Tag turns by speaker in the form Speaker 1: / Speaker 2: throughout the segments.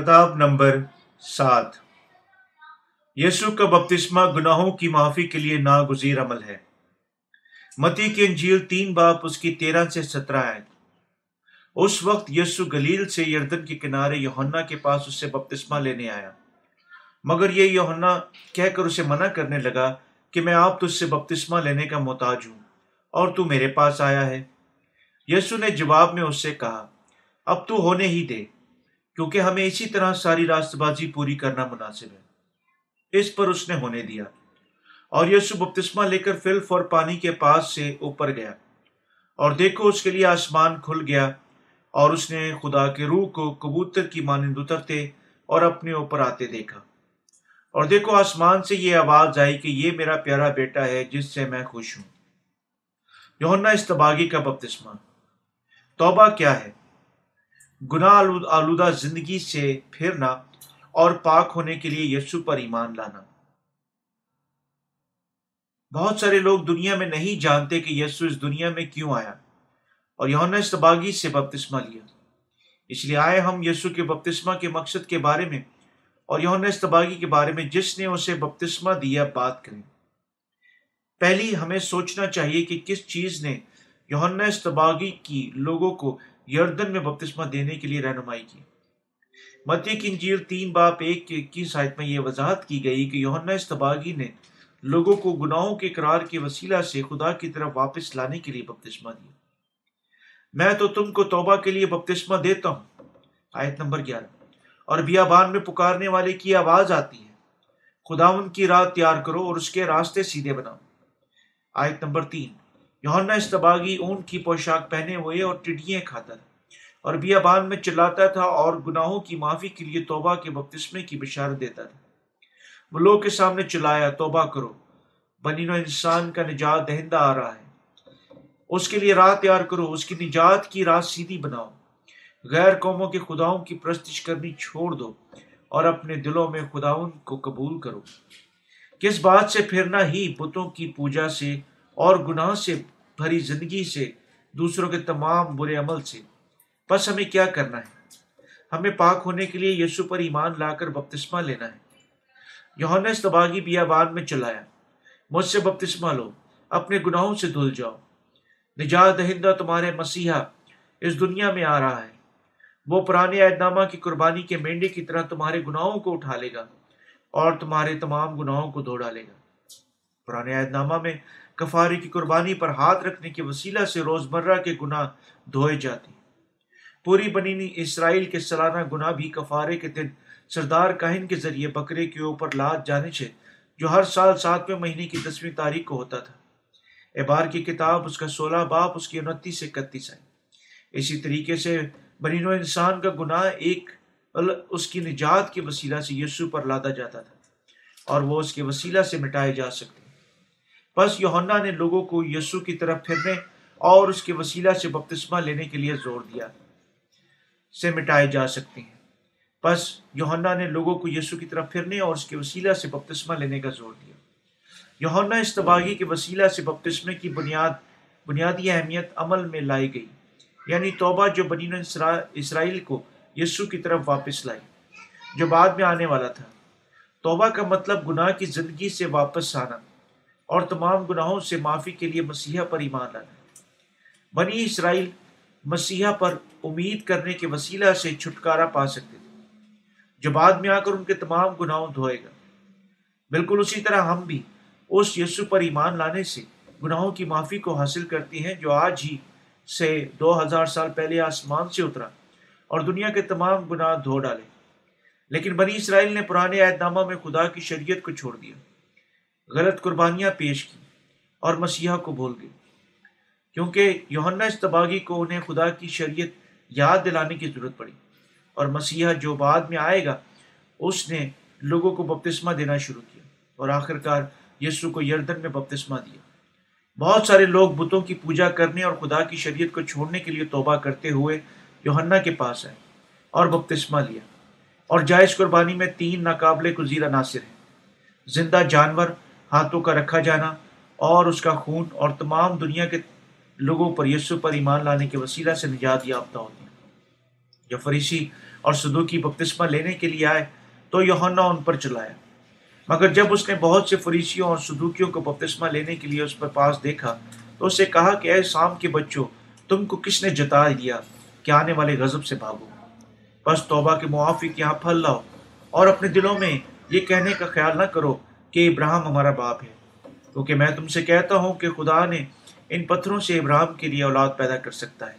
Speaker 1: کتاب نمبر سات۔ یسو کا بپتسمہ گناہوں کی معافی کے لیے ناگزیر عمل ہے۔ متی کی انجیل تین باپ اس کی تیرہ سے سترہ آئے اس وقت یسو گلیل سے یردن کے کنارے یوہنا کے پاس اس سے بپتسمہ لینے آیا۔ مگر یہ یوہنا کہہ کر اسے منع کرنے لگا کہ میں آپ تجھ سے بپتسمہ لینے کا محتاج ہوں اور تو میرے پاس آیا ہے۔ یسو نے جواب میں اس سے کہا، اب تو ہونے ہی دے۔ کیونکہ ہمیں اسی طرح ساری راست بازی پوری کرنا مناسب ہے۔ اس پر اس نے ہونے دیا۔ اور یسو بپتسمہ لے کر فلف اور پانی کے پاس سے اوپر گیا۔ اور دیکھو، اس کے لیے آسمان کھل گیا اور اس نے خدا کے روح کو کبوتر کی مانند اترتے اور اپنے اوپر آتے دیکھا۔ اور دیکھو، آسمان سے یہ آواز آئی کہ یہ میرا پیارا بیٹا ہے، جس سے میں خوش ہوں۔ یونا استباغی کا بپتسمہ۔ توبہ کیا ہے؟ گناہ آلودہ زندگی سے پھرنا اور پاک ہونے کے لیے یسو پر ایمان لانا۔ بہت سارے لوگ دنیا میں نہیں جانتے کہ یسو اس دنیا میں کیوں آیا اور یونا استباغی سے بپتسمہ لیا۔ اس لیے آئے ہم یسو کے بپتسمہ کے مقصد کے بارے میں اور یونا استباغی کے بارے میں جس نے اسے بپتسمہ دیا بات کریں۔ پہلی ہمیں سوچنا چاہیے کہ کس چیز نے یونا استباغی کی لوگوں کو یردن میں بپتسمہ دینے کے لیے رہنمائی کی۔ متی کی انجیل تین باپ ایک کے اکیس آیت میں یہ وضاحت کی گئی کہ یوہنا استباغی نے لوگوں کو گناہوں کے قرار کے وسیلہ سے خدا کی طرف واپس لانے کے لیے بپتسمہ دیا۔ میں تو تم کو توبہ کے لیے بپتسمہ دیتا ہوں۔ آیت نمبر گیارہ۔ اور بیابان میں پکارنے والے کی آواز آتی ہے۔ خدا ان کی راہ تیار کرو اور اس کے راستے سیدھے بناؤ۔ آیت نمبر تین۔ یونا استباغی اون کی پوشاک پہنے ہوئے اور ٹڈیاں کھاتا تھا اور بیابان میں چلاتا تھا اور گناہوں کی معافی کے لیے توبہ کے بپتسمے کی بشارت دیتا تھا۔ وہ لوگ کے سامنے چلایا، توبہ کرو۔ بنی نو انسان کا نجات دہندہ آ رہا ہے۔ اس کے لیے راہ تیار کرو، اس کی نجات کی راہ سیدھی بناؤ۔ غیر قوموں کے خداؤں کی پرستش کرنی چھوڑ دو اور اپنے دلوں میں خداؤن کو قبول کرو۔ کس بات سے پھرنا ہی بتوں کی پوجا سے اور گناہ سے بھری زندگی سے، دوسروں کے تمام برے عمل سے۔ بس ہمیں کیا کرنا ہے؟ ہمیں پاک ہونے کے لیے یسو پر ایمان لا کر بپتسمہ لینا ہے۔ یوہن استباغی بیابان میں چلایا۔ مجھ سے بپتسمہ لو، اپنے گناہوں سے دھل جاؤ۔ نجات دہندہ تمہارے مسیحا اس دنیا میں آ رہا ہے۔ وہ پرانے عہد نامہ کی قربانی کے مینڈے کی طرح تمہارے گناہوں کو اٹھا لے گا اور تمہارے تمام گناہوں کو دھو ڈالے گا۔ پرانے عہد نامہ میں کفارے کی قربانی پر ہاتھ رکھنے کے وسیلہ سے روزمرہ کے گناہ دھوئے جاتے ہیں۔ پوری بنی اسرائیل کے سالانہ گناہ بھی کفارے کے دن سردار کاہن کے ذریعے بکرے کے اوپر لاد جانے سے جو ہر سال ساتویں مہینے کی دسویں تاریخ کو ہوتا تھا۔ احبار کی کتاب اس کا سولہ باپ اس کی انتیس سے اکتیس ہے اسی طریقے سے بنی و انسان کا گناہ ایک اس کی نجات کے وسیلہ سے یسو پر لادا جاتا تھا اور وہ اس کے وسیلہ سے مٹائے جا سکتے بس یوہنا نے لوگوں کو یسو کی طرف پھرنے اور اس کے وسیلہ سے بپتسمہ لینے کے لیے زور دیا سے مٹائے جا سکتے ہیں۔ بس یوہنا نے لوگوں کو یسو کی طرف پھرنے اور اس کے وسیلہ سے بپتسمہ لینے کا زور دیا۔ یوہنا استباغی کے وسیلہ سے بپتسمے کی بنیاد، بنیادی اہمیت عمل میں لائی گئی یعنی توبہ جو بنی اسرائیل کو یسو کی طرف واپس لائی، جو بعد میں آنے والا تھا۔ توبہ کا مطلب گناہ کی زندگی سے واپس آنا۔ اور تمام گناہوں سے معافی کے لیے مسیحا پر ایمان لانا۔ بنی اسرائیل مسیحا پر امید کرنے کے وسیلہ سے چھٹکارا پا سکتے تھے۔ جو بعد میں آ کر ان کے تمام گناہوں دھوئے گا۔ بالکل اسی طرح ہم بھی اس یسو پر ایمان لانے سے گناہوں کی معافی کو حاصل کرتی ہیں جو آج ہی سے دو ہزار سال پہلے آسمان سے اترا اور دنیا کے تمام گناہ دھو ڈالے۔ لیکن بنی اسرائیل نے پرانے عہد نامہ میں خدا کی شریعت کو چھوڑ دیا۔ غلط قربانیاں پیش کی اور مسیحا کو بھول گئے کیونکہ یوہنا استباغی کو انہیں خدا کی شریعت یاد دلانے کی ضرورت پڑی اور مسیحا جو بعد میں آئے گا، اس نے لوگوں کو بپتسمہ دینا شروع کیا اور آخر کار یسو کو یردن میں بپتسمہ دیا۔ بہت سارے لوگ بتوں کی پوجا کرنے اور خدا کی شریعت کو چھوڑنے کے لیے توبہ کرتے ہوئے یوہنا کے پاس آئے اور بپتسمہ لیا۔ اور جائز قربانی میں تین ناقابل گزیر عناصر ہیں۔ زندہ جانور ہاتھوں کا رکھا جانا اور اس کا خون اور تمام دنیا کے لوگوں پر یسو پر ایمان لانے کے وسیلہ سے نجات یافتہ ہوتے ہیں جب فریسی اور صدوقی بپتسمہ لینے کے لیے آئے تو یوحنا ان پر چلایا۔ مگر جب اس نے بہت سے فریسیوں اور صدوکیوں کو بپتسمہ لینے کے لیے اس پر پاس دیکھا تو اسے کہا کہ اے سام کے بچوں، تم کو کس نے جتا دیا کہ آنے والے غضب سے بھاگو؟ بس توبہ کے موافق یہاں پھل لاؤ اور اپنے دلوں میں یہ کہنے کا خیال نہ کرو کہ ابراہم ہمارا باپ ہے۔ کیونکہ میں تم سے کہتا ہوں کہ خدا نے ان پتھروں سے ابراہم کے لیے اولاد پیدا کر سکتا ہے۔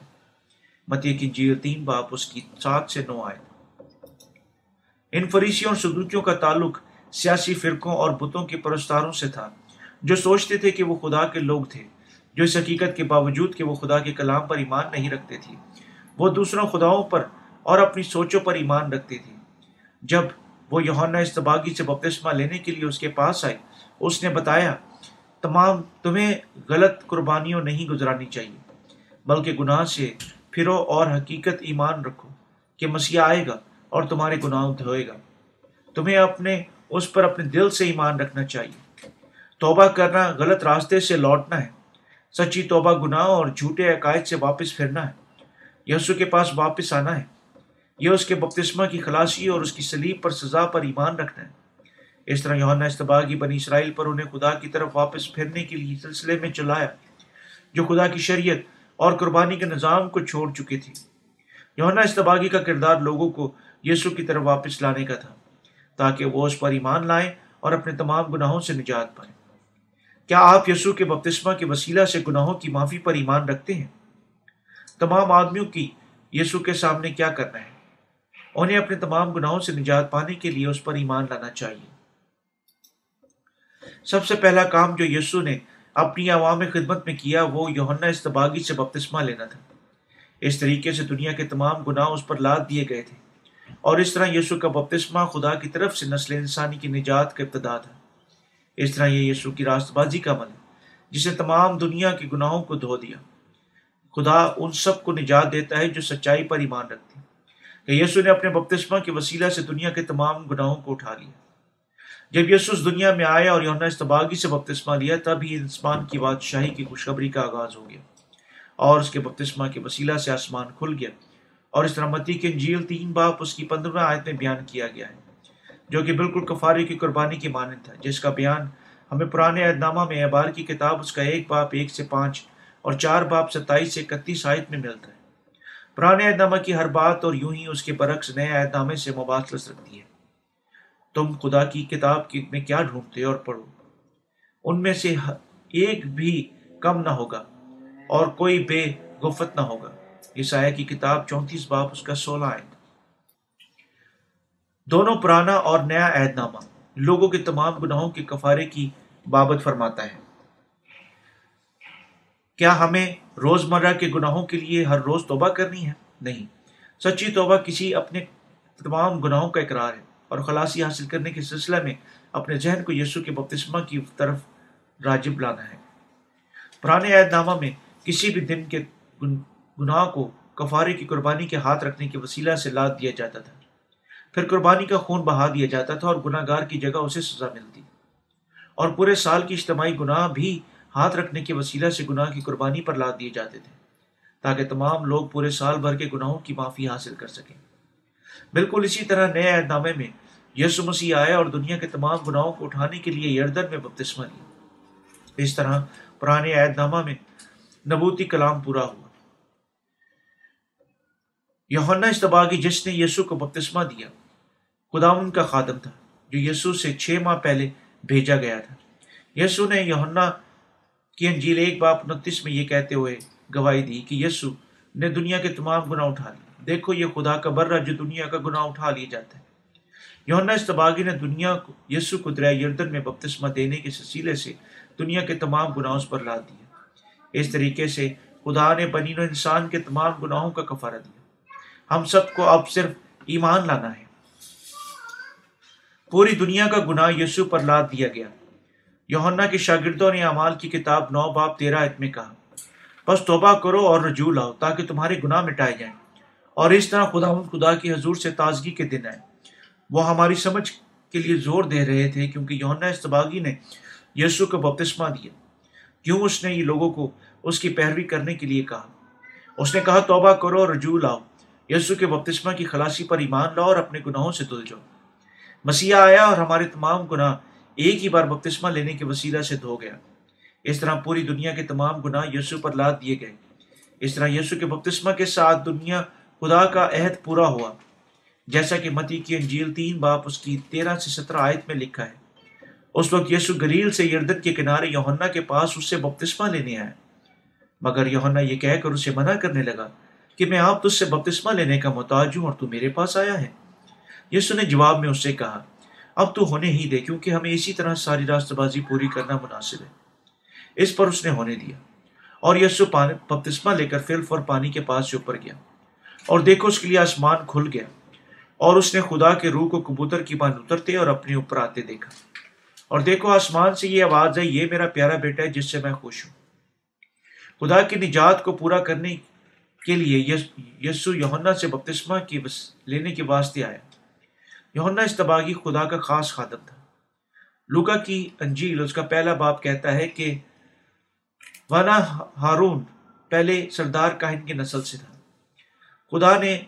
Speaker 1: متی کی جیل تین باپ اس کی سات سے نو آئے۔ ان فریسیوں اور سدوکیوں کا تعلق سیاسی فرقوں اور بتوں کے پرستاروں سے تھا، جو سوچتے تھے کہ وہ خدا کے لوگ تھے، جو اس حقیقت کے باوجود کہ وہ خدا کے کلام پر ایمان نہیں رکھتے تھے۔ وہ دوسروں خداؤں پر اور اپنی سوچوں پر ایمان رکھتے تھے۔ جب وہ یوہنا استباغی سے بپتسمہ لینے کے لیے اس کے پاس آئے اس نے بتایا، تمام تمہیں غلط قربانیوں نہیں گزرانی چاہیے، بلکہ گناہ سے پھرو اور حقیقت ایمان رکھو کہ مسیح آئے گا اور تمہارے گناہ دھوئے گا۔ تمہیں اپنے، اس پر اپنے دل سے ایمان رکھنا چاہیے۔ توبہ کرنا غلط راستے سے لوٹنا ہے۔ سچی توبہ گناہ اور جھوٹے عقائد سے واپس پھرنا ہے۔ یسو کے پاس واپس آنا ہے۔ یہ اس کے بپتسمہ کی خلاصی اور اس کی سلیب پر سزا پر ایمان رکھنا ہے۔ اس طرح یونا استباغی بنی اسرائیل پر انہیں خدا کی طرف واپس پھرنے کے لیے سلسلے میں چلایا، جو خدا کی شریعت اور قربانی کے نظام کو چھوڑ چکے تھے۔ یونا استباغی کا کردار لوگوں کو یسو کی طرف واپس لانے کا تھا، تاکہ وہ اس پر ایمان لائیں اور اپنے تمام گناہوں سے نجات پائیں۔ کیا آپ یسو کے بپتسمہ کے وسیلہ سے گناہوں کی معافی پر ایمان رکھتے ہیں؟ تمام آدمیوں کی یسو کے سامنے کیا کرنا ہے؟ انہیں اپنے تمام گناہوں سے نجات پانے کے لیے اس پر ایمان لانا چاہیے۔ سب سے پہلا کام جو یسو نے اپنی عوام خدمت میں کیا، وہ یوہنا استباغی سے بپتسمہ لینا تھا۔ اس طریقے سے دنیا کے تمام گناہ اس پر لاد دیے گئے تھے۔ اور اس طرح یسو کا بپتسمہ خدا کی طرف سے نسل انسانی کی نجات کا ابتدا تھا۔ اس طرح یہ یسو کی راست بازی کا عمل ہے، جسے تمام دنیا کے گناہوں کو دھو دیا۔ خدا ان سب کو نجات دیتا ہے جو سچائی پر ایمان رکھتے کہ یسو نے اپنے بپتسمہ کے وسیلہ سے دنیا کے تمام گناہوں کو اٹھا لیا۔ جب یسو اس دنیا میں آیا اور یونا استباغی سے بپتسمہ لیا، تب ہی انسمان کی بادشاہی کی خوشخبری کا آغاز ہو گیا اور اس کے بپتسمہ کے وسیلہ سے آسمان کھل گیا اور اس طرح متی کے انجیل تین باپ اس کی پندرہ آیت میں بیان کیا گیا ہے، جو کہ بالکل کفاری کی قربانی کی مانند تھا، جس کا بیان ہمیں پرانے عہد نامہ میں احبار کی کتاب اس کا ایک باپ ایک سے پانچ اور چار باپ ستائیس سے اکتیس آیت میں ملتا ہے۔ پرانے عہد نامہ کی ہر بات اور یوں ہی اس کے برعکس نئے عہد نامے سے مباثلت رکھتی ہے تم خدا کی کتاب میں کیا ڈھونڈتے اور پڑھو؟ ان میں سے ایک بھی کم نہ ہوگا اور کوئی بے گفت نہ ہوگا۔ عیسائی کی کتاب چونتیس باپ اس کا سولہ آئے دونوں پرانا اور نیا عہد نامہ لوگوں کے تمام گناہوں کے کفارے کی بابت فرماتا ہے۔ کیا ہمیں روز مرہ کے گناہوں کے لیے ہر روز توبہ کرنی ہے؟ نہیں۔ سچی توبہ کسی اپنے تمام گناہوں کا اقرار ہے اور خلاصی حاصل کرنے کے سلسلہ میں اپنے ذہن کو یسو کے بپتسمہ کی طرف راجب لانا ہے۔ پرانے عہد نامہ میں کسی بھی دن کے گناہ کو کفارے کی قربانی کے ہاتھ رکھنے کے وسیلہ سے لاد دیا جاتا تھا۔ پھر قربانی کا خون بہا دیا جاتا تھا اور گناہ گار کی جگہ اسے سزا ملتی۔ اور پورے سال کی اجتماعی گناہ بھی ہاتھ رکھنے کے وسیلہ سے گناہ کی قربانی پر لاد دیے جاتے تھے، تاکہ تمام لوگ پورے سال بھر کے گناہوں کی معافی حاصل کر سکیں۔ بالکل اسی طرح نئے عہد نامے میں یسو مسیح آیا اور دنیا کے تمام گناہوں کو اٹھانے کے لیے یردن میں بپتسمہ لیا۔ اس طرح پرانے عہد نامہ میں نبوتی کلام پورا ہوا۔ یونا استباغی جس نے یسو کو بپتسمہ دیا خدا ان کا خادم تھا، جو یسو سے چھ ماہ پہلے بھیجا گیا تھا۔ یسو نے یونا کی انجیل ایک باپ انتیس میں یہ کہتے ہوئے گواہی دی کہ یسو نے دنیا کے تمام گناہ اٹھا لیے۔ دیکھو یہ خدا کا برہ جو دنیا کا گناہ اٹھا لیا جاتا ہے۔ یونا استباغی نے دنیا کو، یسو کو دریا یردن میں بپتسمہ دینے کے سلسلے سے دنیا کے تمام گناہوں پر لا دیا۔ اس طریقے سے خدا نے بنین و انسان کے تمام گناہوں کا کفارہ دیا۔ ہم سب کو اب صرف ایمان لانا ہے۔ پوری دنیا کا گناہ یسو پر لاد دیا گیا۔ یونا کے شاگردوں نے امال کی کتاب نو باپ تیرہ عت میں کہا، بس توبہ کرو اور رجوع لاؤ تاکہ تمہارے گناہ مٹائے جائیں۔ اور اس طرح خدا خدا کی حضور سے تازگی کے دن آئے۔ وہ ہماری سمجھ کے لیے زور دے رہے تھے کیونکہ یونا استباغی نے یسو کو بپتسمہ دیا۔ کیوں اس نے یہ لوگوں کو اس کی پیروی کرنے کے لیے کہا؟ اس نے کہا، توبہ کرو اور رجوع لاؤ۔ یسو کے بپتسمہ کی خلاصی پر ایمان لاؤ اور اپنے گناہوں سے دل جاؤ۔ مسیح آیا اور ہمارے تمام گناہ ایک ہی بار بپتسمہ لینے کے وسیلہ سے دھو گیا۔ اس طرح پوری دنیا کے تمام گناہ یسو پر لاد دیے گئے۔ اس طرح یسو کے بپتسمہ کے ساتھ دنیا خدا کا عہد پورا ہوا۔ جیسا کہ متی کی انجیل تین باپ اس کی تیرہ سے سترہ آیت میں لکھا ہے۔ اس وقت یسو گلیل سے یردن کے کنارے یوہنا کے پاس اس سے بپتسمہ لینے آیا۔ مگر یوہنا یہ کہہ کر اسے منع کرنے لگا کہ میں آپ تجھ سے بپتسمہ لینے کا محتاج ہوں اور تو میرے پاس آیا ہے۔ یسو نے جواب میں اس سے کہا اب تو ہونے ہی دے، کیونکہ ہمیں اسی طرح ساری راست بازی پوری کرنا مناسب ہے۔ اس پر اس نے ہونے دیا۔ اور یسو بپتسمہ لے کر فلف اور پانی کے پاس سے اوپر گیا۔ اور دیکھو اس کے لیے آسمان کھل گیا۔ اور اس نے خدا کے روح کو کبوتر کی بان اترتے اور اپنے اوپر آتے دیکھا۔ اور دیکھو آسمان سے یہ آواز ہے، یہ میرا پیارا بیٹا ہے، جس سے میں خوش ہوں۔ خدا کی نجات کو پورا کرنے کے لیے یسو یونا سے بپتسمہ کی بس لینے کے واسطے آیا۔ یونا استباغی خدا کا خاص خادم تھا۔ لوکا کی انجیل، اس کا پہلا باپ کہتا ہے کہ وانا ہارون پہلے سردار کاہن کی نسل سے تھا۔ خدا نے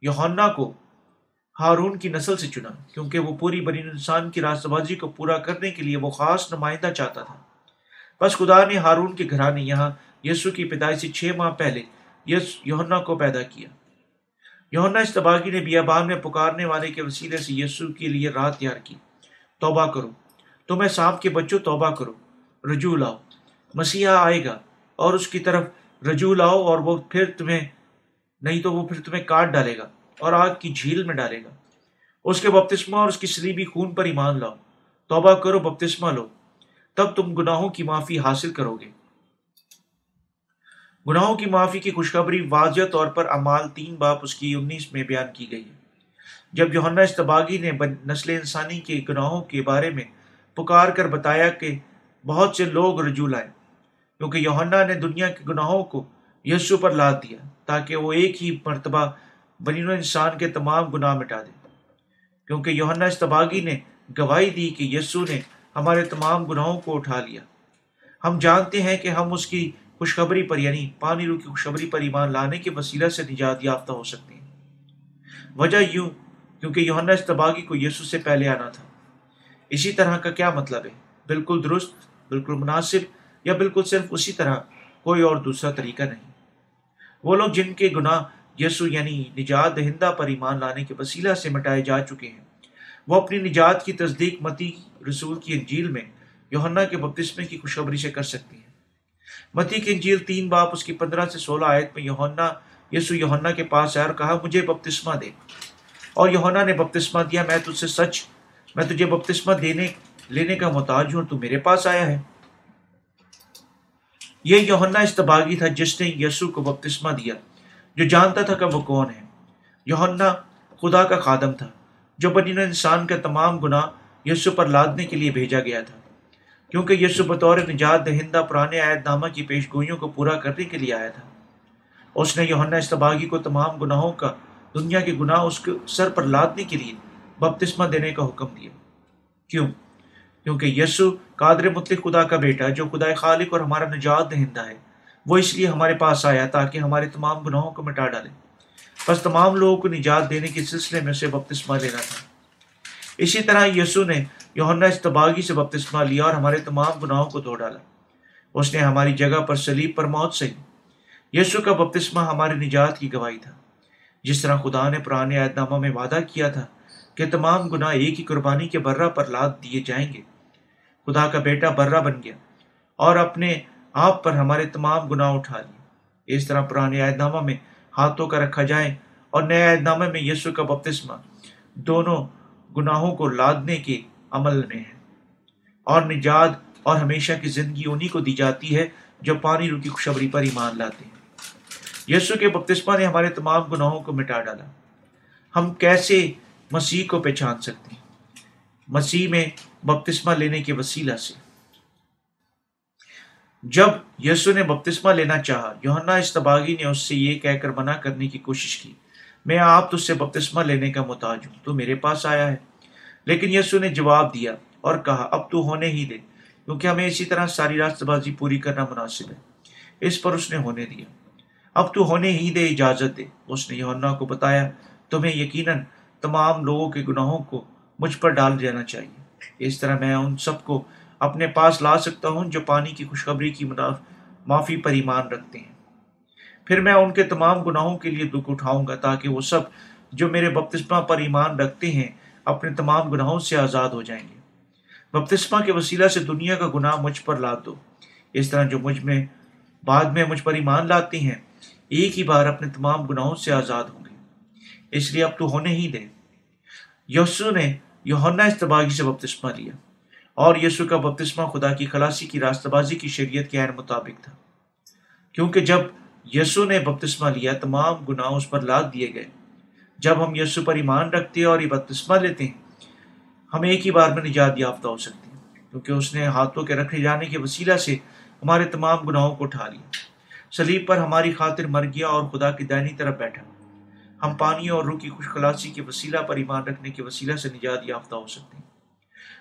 Speaker 1: یونا کو ہارون کی نسل سے چنا، کیونکہ وہ پوری بنی انسان کی راستہ بازی کو پورا کرنے کے لیے وہ خاص نمائندہ چاہتا تھا۔ بس خدا نے ہارون کے گھرانے یہاں یسو کی پیدائش سے چھ ماہ پہلے یس یونا کو پیدا کیا۔ یونا استباغی نے بیابان میں پکارنے والے کے وسیلے سے یسو کے لیے رات تیار کی۔ توبہ کرو۔ تمہیں سانپ کے بچوں توبہ کرو۔ رجوع لاؤ۔ مسیحا آئے گا اور اس کی طرف رجوع لاؤ اور وہ پھر تمہیں، نہیں تو وہ پھر تمہیں کاٹ ڈالے گا اور آگ کی جھیل میں ڈالے گا۔ اس کے بپتسمہ اور اس کی سلیبی خون پر ایمان لاؤ۔ توبہ کرو، بپتسمہ لو۔ تب تم گناہوں کی معافی حاصل کرو گے۔ گناہوں کی معافی کی خوشخبری واضح طور پر امال تین باپ اس کی انیس میں بیان کی گئی ہے۔ جب یوہنا استباغی نے نسل انسانی کے گناہوں کے بارے میں پکار کر بتایا کہ بہت سے لوگ رجوع لائے، کیونکہ یوہنا نے دنیا کے گناہوں کو یسو پر لاد دیا تاکہ وہ ایک ہی مرتبہ بنین انسان کے تمام گناہ مٹا دے۔ کیونکہ یوہنا استباغی نے گواہی دی کہ یسو نے ہمارے تمام گناہوں کو اٹھا لیا۔ ہم جانتے ہیں کہ ہم اس کی خوشخبری پر یعنی پانی رو کی خوشخبری پر ایمان لانے کے وسیلہ سے نجات یافتہ ہو سکتے ہیں۔ وجہ یوں، کیونکہ یوہنا استباغی کو یسو سے پہلے آنا تھا۔ اسی طرح کا کیا مطلب ہے؟ بالکل درست، بالکل مناسب، یا بالکل صرف اسی طرح، کوئی اور دوسرا طریقہ نہیں۔ وہ لوگ جن کے گناہ یسو یعنی نجات دہندہ پر ایمان لانے کے وسیلہ سے مٹائے جا چکے ہیں، وہ اپنی نجات کی تصدیق متی رسول کی انجیل میں یوہنا کے بپتسمے کی خوشخبری سے کر سکتی ہیں۔ متی کی انجیل تین باپ، اس کی پندرہ سے سولہ آیت میں یوہنا یسو یوہنا کے پاس آیا اور کہا، مجھے بپتسمہ دے۔ اور یوہنا نے بپتسمہ دیا، میں تجھ سے سچ، میں تجھے بپتسمہ دینے، لینے کا محتاج ہوں، تو میرے پاس آیا ہے۔ یہ یوہنا استباغی تھا، جس نے یسو کو بپتسمہ دیا۔ جو جانتا تھا کہ وہ کون ہے۔ یوہنا خدا کا خادم تھا، جو بنین انسان کا تمام گناہ یسو پر لادنے کے لیے بھیجا گیا تھا۔ کیونکہ یسو بطور نجات دہندہ پرانے عائد نامہ کی پیش گوئیوں کو پورا کرنے کے لیے آیا تھا۔ اس نے یوہنا استباغی کو تمام گناہوں کا، دنیا کے گناہ اس کے سر پر لادنے کے لیے بپتسمہ دینے کا حکم دیا۔ کیوں؟ کیونکہ یسو قادر مطلق خدا کا بیٹا، جو خدا خالق اور ہمارا نجات دہندہ ہے، وہ اس لیے ہمارے پاس آیا تاکہ ہمارے تمام گناہوں کو مٹا ڈالے۔ بس تمام لوگوں کو نجات دینے کے سلسلے میں اسے بپتسمہ لینا تھا۔ اسی طرح یسو نے یوہنا استباغی سے بپتسمہ لیا اور ہمارے تمام گناہوں کو دھو ڈالا۔ اس نے ہماری جگہ پر سلیب پر موت سہی۔ یسو کا بپتسمہ ہماری نجات کی گواہی تھا۔ جس طرح خدا نے پرانے عہد نامہ میں وعدہ کیا تھا کہ تمام گناہ ایک ہی قربانی کے برہ پر لاد دیے جائیں گے۔ خدا کا بیٹا برہ بن گیا اور اپنے آپ پر ہمارے تمام گناہ اٹھا لیے۔ اس طرح پرانے عہد نامہ میں ہاتھوں کا رکھا جائے اور نئے عہد نامے میں یسو کا بپتسمہ دونوں گناہوں کو لادنے کے عمل میں ہے۔ اور نجات اور ہمیشہ کی زندگی انہی کو دی جاتی ہے جو پانی رو کی خوشبری پر ایمان لاتے ہیں۔ یسو کے بپتسمہ نے ہمارے تمام گناہوں کو مٹا ڈالا۔ ہم کیسے مسیح کو پہچان سکتے ہیں؟ مسیح میں بپتسمہ لینے کے وسیلہ سے۔ جب یسو نے بپتسمہ لینا چاہا یوہنا استباغی نے اس سے یہ کہہ کر منع کرنے کی کوشش کی میں آپ تجھ سے بپتسمہ لینے کا محتاج ہوں۔ تو میرے پاس آیا ہے۔ لیکن یسو نے جواب دیا اور کہا، اب تو ہونے ہی دے، کیونکہ ہمیں اسی طرح ساری راست بازی پوری کرنا مناسب ہے۔ اس پر اس نے ہونے دیا۔ اب تو ہونے ہی دے، اجازت دے۔ اس نے یونا کو بتایا، تمہیں یقیناً تمام لوگوں کے گناہوں کو مجھ پر ڈال دینا چاہیے۔ اس طرح میں ان سب کو اپنے پاس لا سکتا ہوں جو پانی کی خوشخبری کی معافی پر ایمان رکھتے ہیں۔ پھر میں ان کے تمام گناہوں کے لیے دکھ اٹھاؤں گا تاکہ وہ سب جو میرے بپتسمہ پر ایمان رکھتے ہیں اپنے تمام گناہوں سے آزاد ہو جائیں گے۔ بپتسمہ کے وسیلہ سے دنیا کا گناہ مجھ پر لاد دو۔ اس طرح جو مجھ میں، بعد میں مجھ پر ایمان لاتے ہیں، ایک ہی بار اپنے تمام گناہوں سے آزاد ہوں گے۔ اس لیے اب تو ہونے ہی دے یسو نے یونا استباغی سے بپتسمہ لیا اور یسو کا بپتسمہ خدا کی خلاصی کی راستہ بازی کی شریعت کے عین مطابق تھا۔ کیونکہ جب یسو نے بپتسمہ لیا، تمام گناہ اس پر لاد دیے گئے۔ جب ہم یسو پر ایمان رکھتے ہیں اور یہ بپتسمہ لیتے ہیں، ہم ایک ہی بار میں نجات یافتہ ہو سکتے ہیں، کیونکہ اس نے ہاتھوں کے رکھے جانے کے وسیلہ سے ہمارے تمام گناہوں کو اٹھا لیا۔ سلیب پر ہماری خاطر مر گیا اور خدا کی دائنی طرف بیٹھا۔ ہم پانی اور روح کی خوش خلاصی کے وسیلہ پر ایمان رکھنے کے وسیلہ سے نجات یافتہ ہو سکتے ہیں۔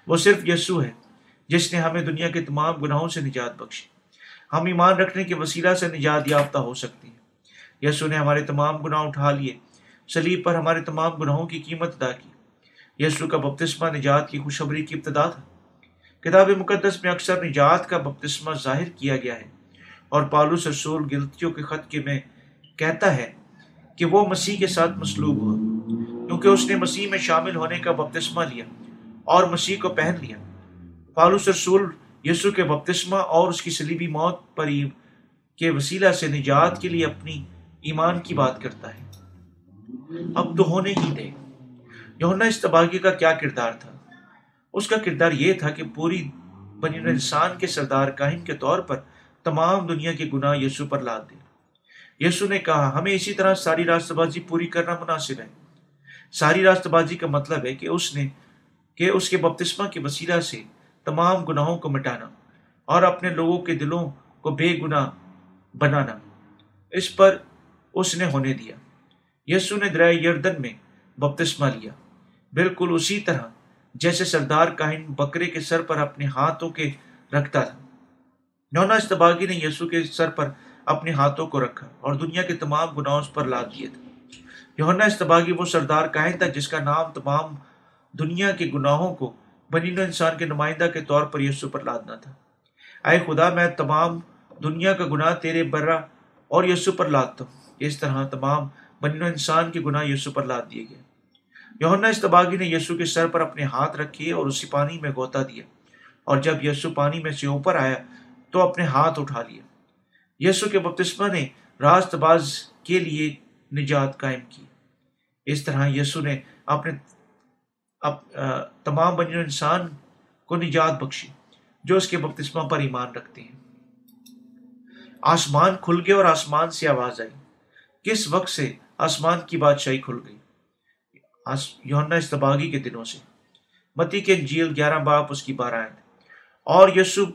Speaker 1: وہ صرف یسو ہے، جس نے ہمیں دنیا کے تمام گناہوں سے نجات بخشی۔ ہم ایمان رکھنے کے وسیلہ سے نجات یافتہ ہو سکتے ہیں۔ یسو نے ہمارے تمام گناہ اٹھا لیے۔ سلیب پر ہمارے تمام گناہوں کی قیمت ادا کی۔ یسو کا بپتسمہ نجات کی خوشخبری کی ابتدا تھا۔ کتاب مقدس میں اکثر نجات کا بپتسمہ ظاہر کیا گیا ہے اور پالوس رسول گلتیوں کے خط کے میں کہتا ہے کہ وہ مسیح کے ساتھ مسلوب ہوا، کیونکہ اس نے مسیح میں شامل ہونے کا بپتسمہ لیا اور مسیح کو پہن لیا۔ پالوس رسول یسو کے بپتسمہ اور اس کی سلیبی موت پر کے وسیلہ سے نجات کے لیے اپنی ایمان کی بات کرتا ہے۔ اب تو ہونے ہی دے یونا اس تباہی کا کیا کردار تھا؟ اس کا کردار یہ تھا کہ پوری بنی انسان کے سردار کاہن کے طور پر تمام دنیا کے گناہ یسو پر لاد دے۔ یسو نے کہا، ہمیں اسی طرح ساری راستہ بازی پوری کرنا مناسب ہے۔ ساری راستہ بازی کا مطلب ہے کہ اس نے، کہ اس کے بپتسمہ کے وسیلہ سے تمام گناہوں کو مٹانا اور اپنے لوگوں کے دلوں کو بے گناہ بنانا۔ اس پر اس نے ہونے دیا۔ یسو نے درائے یردن میں بپتسمہ لیا۔ بالکل اسی طرح جیسے سردار کاہن بکرے کے سر پر اپنے ہاتھوں کے رکھتا تھا۔ نونا استباغی نے یسو کے سر پر اپنے ہاتھوں کو رکھا اور دنیا کے تمام گناہوں پر لاد دیے تھے۔ یونا استباغی وہ سردار کاہن تھا جس کا نام تمام دنیا کے گناہوں کو بنی نو انسان کے نمائندہ کے طور پر یسو پر لادنا تھا۔ اے خدا، میں تمام دنیا کا گناہ تیرے برا اور یسو پر لادتا ہوں۔ اس طرح تمام بنی انسان کے گناہ یسو پر لاد دیے گئے۔ یونا استباغی نے یسو کے سر پر اپنے ہاتھ رکھے اور اسی پانی میں گوتا دیا۔ اور جب یسو پانی میں سے اوپر آیا تو اپنے ہاتھ اٹھا لیا یسو کے بپتسمہ نے راست باز کے لیے نجات قائم کی۔ اس طرح یسو نے اپنے تمام بنی انسان کو نجات بخشی، جو اس کے بپتسمہ پر ایمان رکھتے ہیں۔ آسمان کھل گئے اور آسمان سے آواز آئی۔ کس وقت سے آسمان کی بادشاہی کھل گئی؟ یونا استباغی کے دنوں سے۔ متی کے انجیل گیارہ باپ اس کی بارہ آئے اور یسو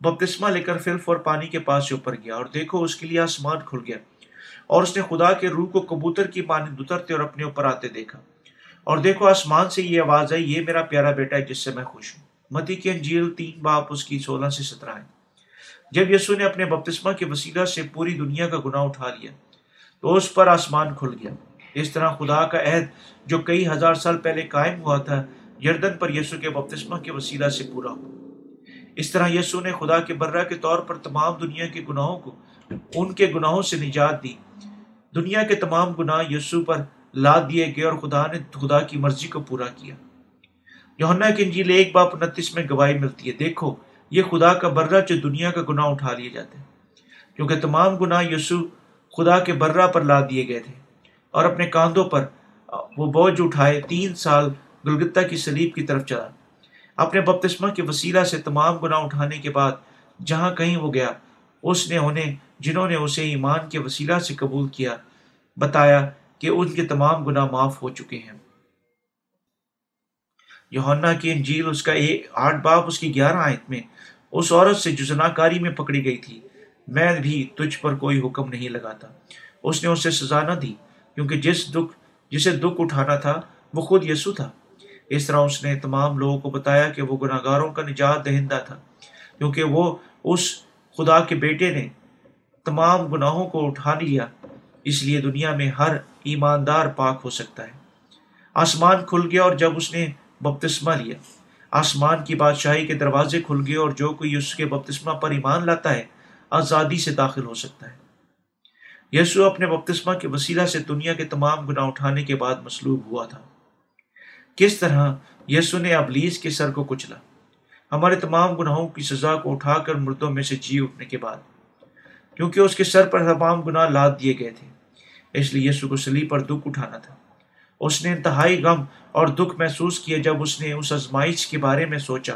Speaker 1: بپتسمہ لے کر فلف اور پانی کے پاس سے اوپر گیا اور دیکھو، اس کے لیے آسمان کھل گیا۔ اور اس نے خدا کے روح کو کبوتر کی پانی اترتے اور اپنے اوپر آتے دیکھا۔ اور دیکھو آسمان سے یہ آواز آئی، یہ میرا پیارا بیٹا ہے جس سے میں خوش ہوں۔ متی کے انجیل تین باپ اس کی سولہ سے سترہ ہے جب یسو نے اپنے بپتسمہ کے وسیلہ سے پوری دنیا کا گناہ اٹھا لیا، تو اس پر آسمان کھل گیا۔ اس طرح خدا کا عہد جو کئی ہزار سال پہلے قائم ہوا تھا، یردن پر یسو کے بپتسمہ کے وسیلہ سے پورا ہوا۔ اس طرح یسو نے خدا کے برہ کے طور پر تمام دنیا کے گناہوں کو، ان کے گناہوں سے نجات دی۔ دنیا کے تمام گناہ یسو پر لاد دیے گئے اور خدا نے، خدا کی مرضی کو پورا کیا۔ یونا کی انجیل ایک باپ انتیس میں گواہی ملتی ہے۔ دیکھو، یہ خدا کا برہ جو دنیا کا گناہ اٹھا لیے جاتے ہیں۔ کیونکہ تمام گناہ یسو خدا کے برہ پر لاد دیے گئے تھے۔ اور اپنے کاندھوں پر وہ بوجھ اٹھائے، تین سال گلگتہ کی سلیب کی طرف چلا۔ اپنے بپتسمہ کے وسیلہ سے تمام گناہ اٹھانے کے بعد جہاں کہیں وہ گیا، اس نے انہیں، جنہوں نے اسے ایمان کے وسیلہ سے قبول کیا، بتایا کہ ان کے تمام گناہ معاف ہو چکے ہیں۔ یونا کی انجیل اس کا ایک آٹھ باپ، اس کی گیارہ آیت میں اس عورت سے جو زناکاری میں پکڑی گئی تھی، میں بھی تجھ پر کوئی حکم نہیں لگاتا۔ اس نے اسے سزا نہ دی، کیونکہ جس دکھ، جسے دکھ اٹھانا تھا، وہ خود یسو تھا۔ اس طرح اس نے تمام لوگوں کو بتایا کہ وہ گناہ گاروں کا نجات دہندہ تھا، کیونکہ وہ اس خدا کے بیٹے نے تمام گناہوں کو اٹھا لیا۔ اس لیے دنیا میں ہر ایماندار پاک ہو سکتا ہے۔ آسمان کھل گیا اور جب اس نے بپتسمہ لیا۔ آسمان کی بادشاہی کے دروازے کھل گئے اور جو کوئی اس کے بپتسمہ پر ایمان لاتا ہے، آزادی سے داخل ہو سکتا ہے۔ یسو اپنے بپتسمہ کے وسیلہ سے دنیا کے تمام گناہ اٹھانے کے بعد مسلوب ہوا تھا۔ کس طرح یسو نے ابلیس کے سر کو کچلا۔ ہمارے تمام گناہوں کی سزا کو اٹھا کر مردوں میں سے جی اٹھنے کے بعد، کیونکہ اس کے سر پر تمام گناہ لاد دیے گئے تھے۔ اس لیے یسو کو سلی پر دکھ اٹھانا تھا۔ اس نے انتہائی غم اور دکھ محسوس کیا جب اس نے اس ازمائش کے بارے میں سوچا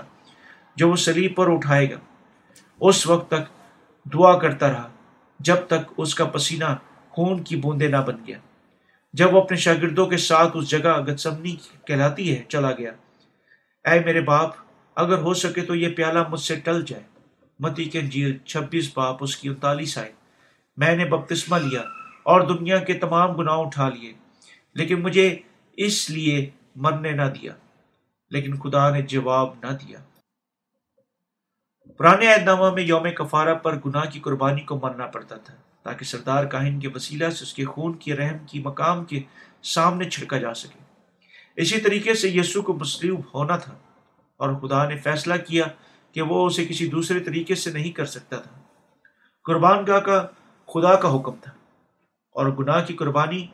Speaker 1: جو وہ سلیب پر اٹھائے گا۔ اس وقت تک دعا کرتا رہا جب تک اس کا پسینہ خون کی بوندے نہ بن گیا۔ جب وہ اپنے شاگردوں کے ساتھ اس جگہ گتسمنی کہلاتی ہے، چلا گیا۔ اے میرے باپ، اگر ہو سکے تو یہ پیالہ مجھ سے ٹل جائے۔ متی کے انجیل چھبیس باپ اس کی انتالیس آئے۔ میں نے بپتسمہ لیا۔ اور دنیا کے تمام گناہ اٹھا لیے۔ لیکن مجھے اس لیے مرنے نہ دیا، لیکن خدا نے جواب نہ دیا۔ پرانے عہد نامہ میں یوم کفارہ پر گناہ کی قربانی کو مرنا پڑتا تھا، تاکہ سردار کاہن کے وسیلہ سے اس کے خون کی رحم کی مقام کے سامنے چھڑکا جا سکے۔ اسی طریقے سے یسو کو مسلوب ہونا تھا اور خدا نے فیصلہ کیا کہ وہ اسے کسی دوسرے طریقے سے نہیں کر سکتا تھا۔ قربان گاہ کا خدا کا حکم تھا۔ اور گناہ کی قربانی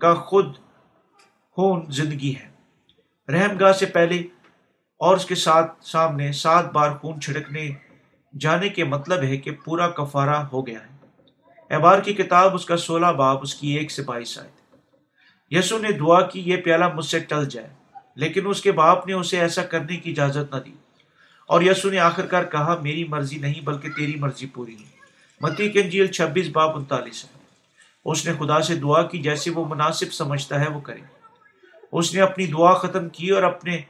Speaker 1: کا خود خون زندگی ہے۔ رحم گاہ سے پہلے اور اس کے ساتھ سامنے سات بار خون چھڑکنے جانے کے مطلب ہے کہ پورا کفارہ ہو گیا ہے۔ احبار کی کتاب اس کا سولہ باب، اس کی ایک سے بائیس آئے تھے یسو نے دعا کی، یہ پیالہ مجھ سے ٹل جائے۔ لیکن اس کے باپ نے اسے ایسا کرنے کی اجازت نہ دی۔ اور یسو نے آخر کار کہا، میری مرضی نہیں، بلکہ تیری مرضی پوری ہے متی کے انجیل چھبیس باب انتالیس ہے۔ اس نے خدا سے دعا کی، جیسے وہ مناسب سمجھتا ہے، وہ کرے۔ اس نے اپنی دعا ختم کی اور اپنے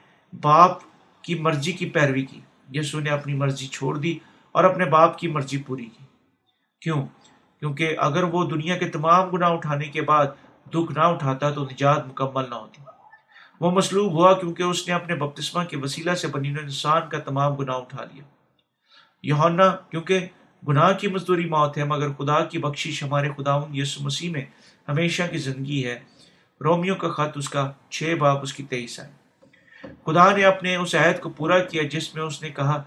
Speaker 1: باپ کی مرضی کی پیروی کی۔ یسو نے اپنی مرضی چھوڑ دی اور اپنے باپ کی مرضی پوری کی۔ کیوں؟ کیونکہ اگر وہ دنیا کے تمام گناہ اٹھانے کے بعد دکھ نہ اٹھاتا تو نجات مکمل نہ ہوتی۔ وہ مسلوب ہوا کیونکہ اس نے اپنے بپتسمہ کے وسیلہ سے بنی انسان کا تمام گناہ اٹھا لیا۔ یونا کیونکہ گناہ کی مزدوری موت ہے، مگر خدا کی بخشش ہمارے خدا یسو مسیح میں ہمیشہ کی زندگی ہے۔ رومیو کا خط اس کا چھ باپ اس کی تیئیس ہے خدا نے اپنے اس عہد کو پورا کیا جس میں اس نے کہا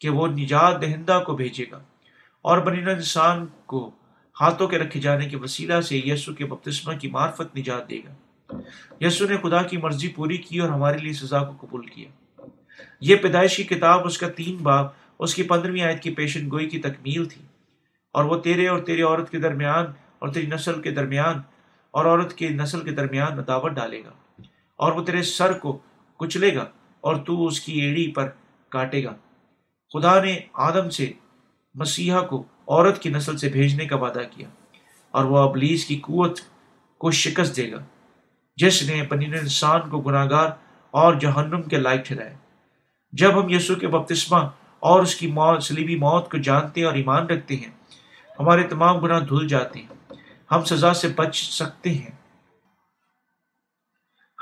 Speaker 1: کہ وہ نجات دہندہ کو بھیجے گا اور بنی انسان کو ہاتھوں کے رکھے جانے کے وسیلہ سے یسو کے بپتسمہ کی معرفت نجات دے گا۔ یسو نے خدا کی مرضی پوری کی اور ہمارے لیے سزا کو قبول کیا۔ یہ پیدائشی کتاب اس کا تین باپ اس کی پندرہویں آیت کی پیشن گوئی کی تکمیل تھی۔ اور وہ تیرے اور تیرے عورت کے درمیان اور تیری نسل کے درمیان اور عورت کی نسل کے درمیان دعوت ڈالے گا اور وہ تیرے سر کو کچلے گا اور تو اس کی ایڑی پر کاٹے گا۔ خدا نے آدم سے مسیحا کو عورت کی نسل سے بھیجنے کا وعدہ کیا اور وہ ابلیس کی قوت کو شکست دے گا، جس نے پنین انسان کو گناہ گار اور جہنم کے لائق ٹھہرائے۔ جب ہم یسو کے بپتسمہ اور اس کی موت سلیبی موت کو جانتے اور ایمان رکھتے ہیں۔ ہمارے تمام گناہ دھل جاتے ہیں۔ ہم سزا سے بچ سکتے ہیں۔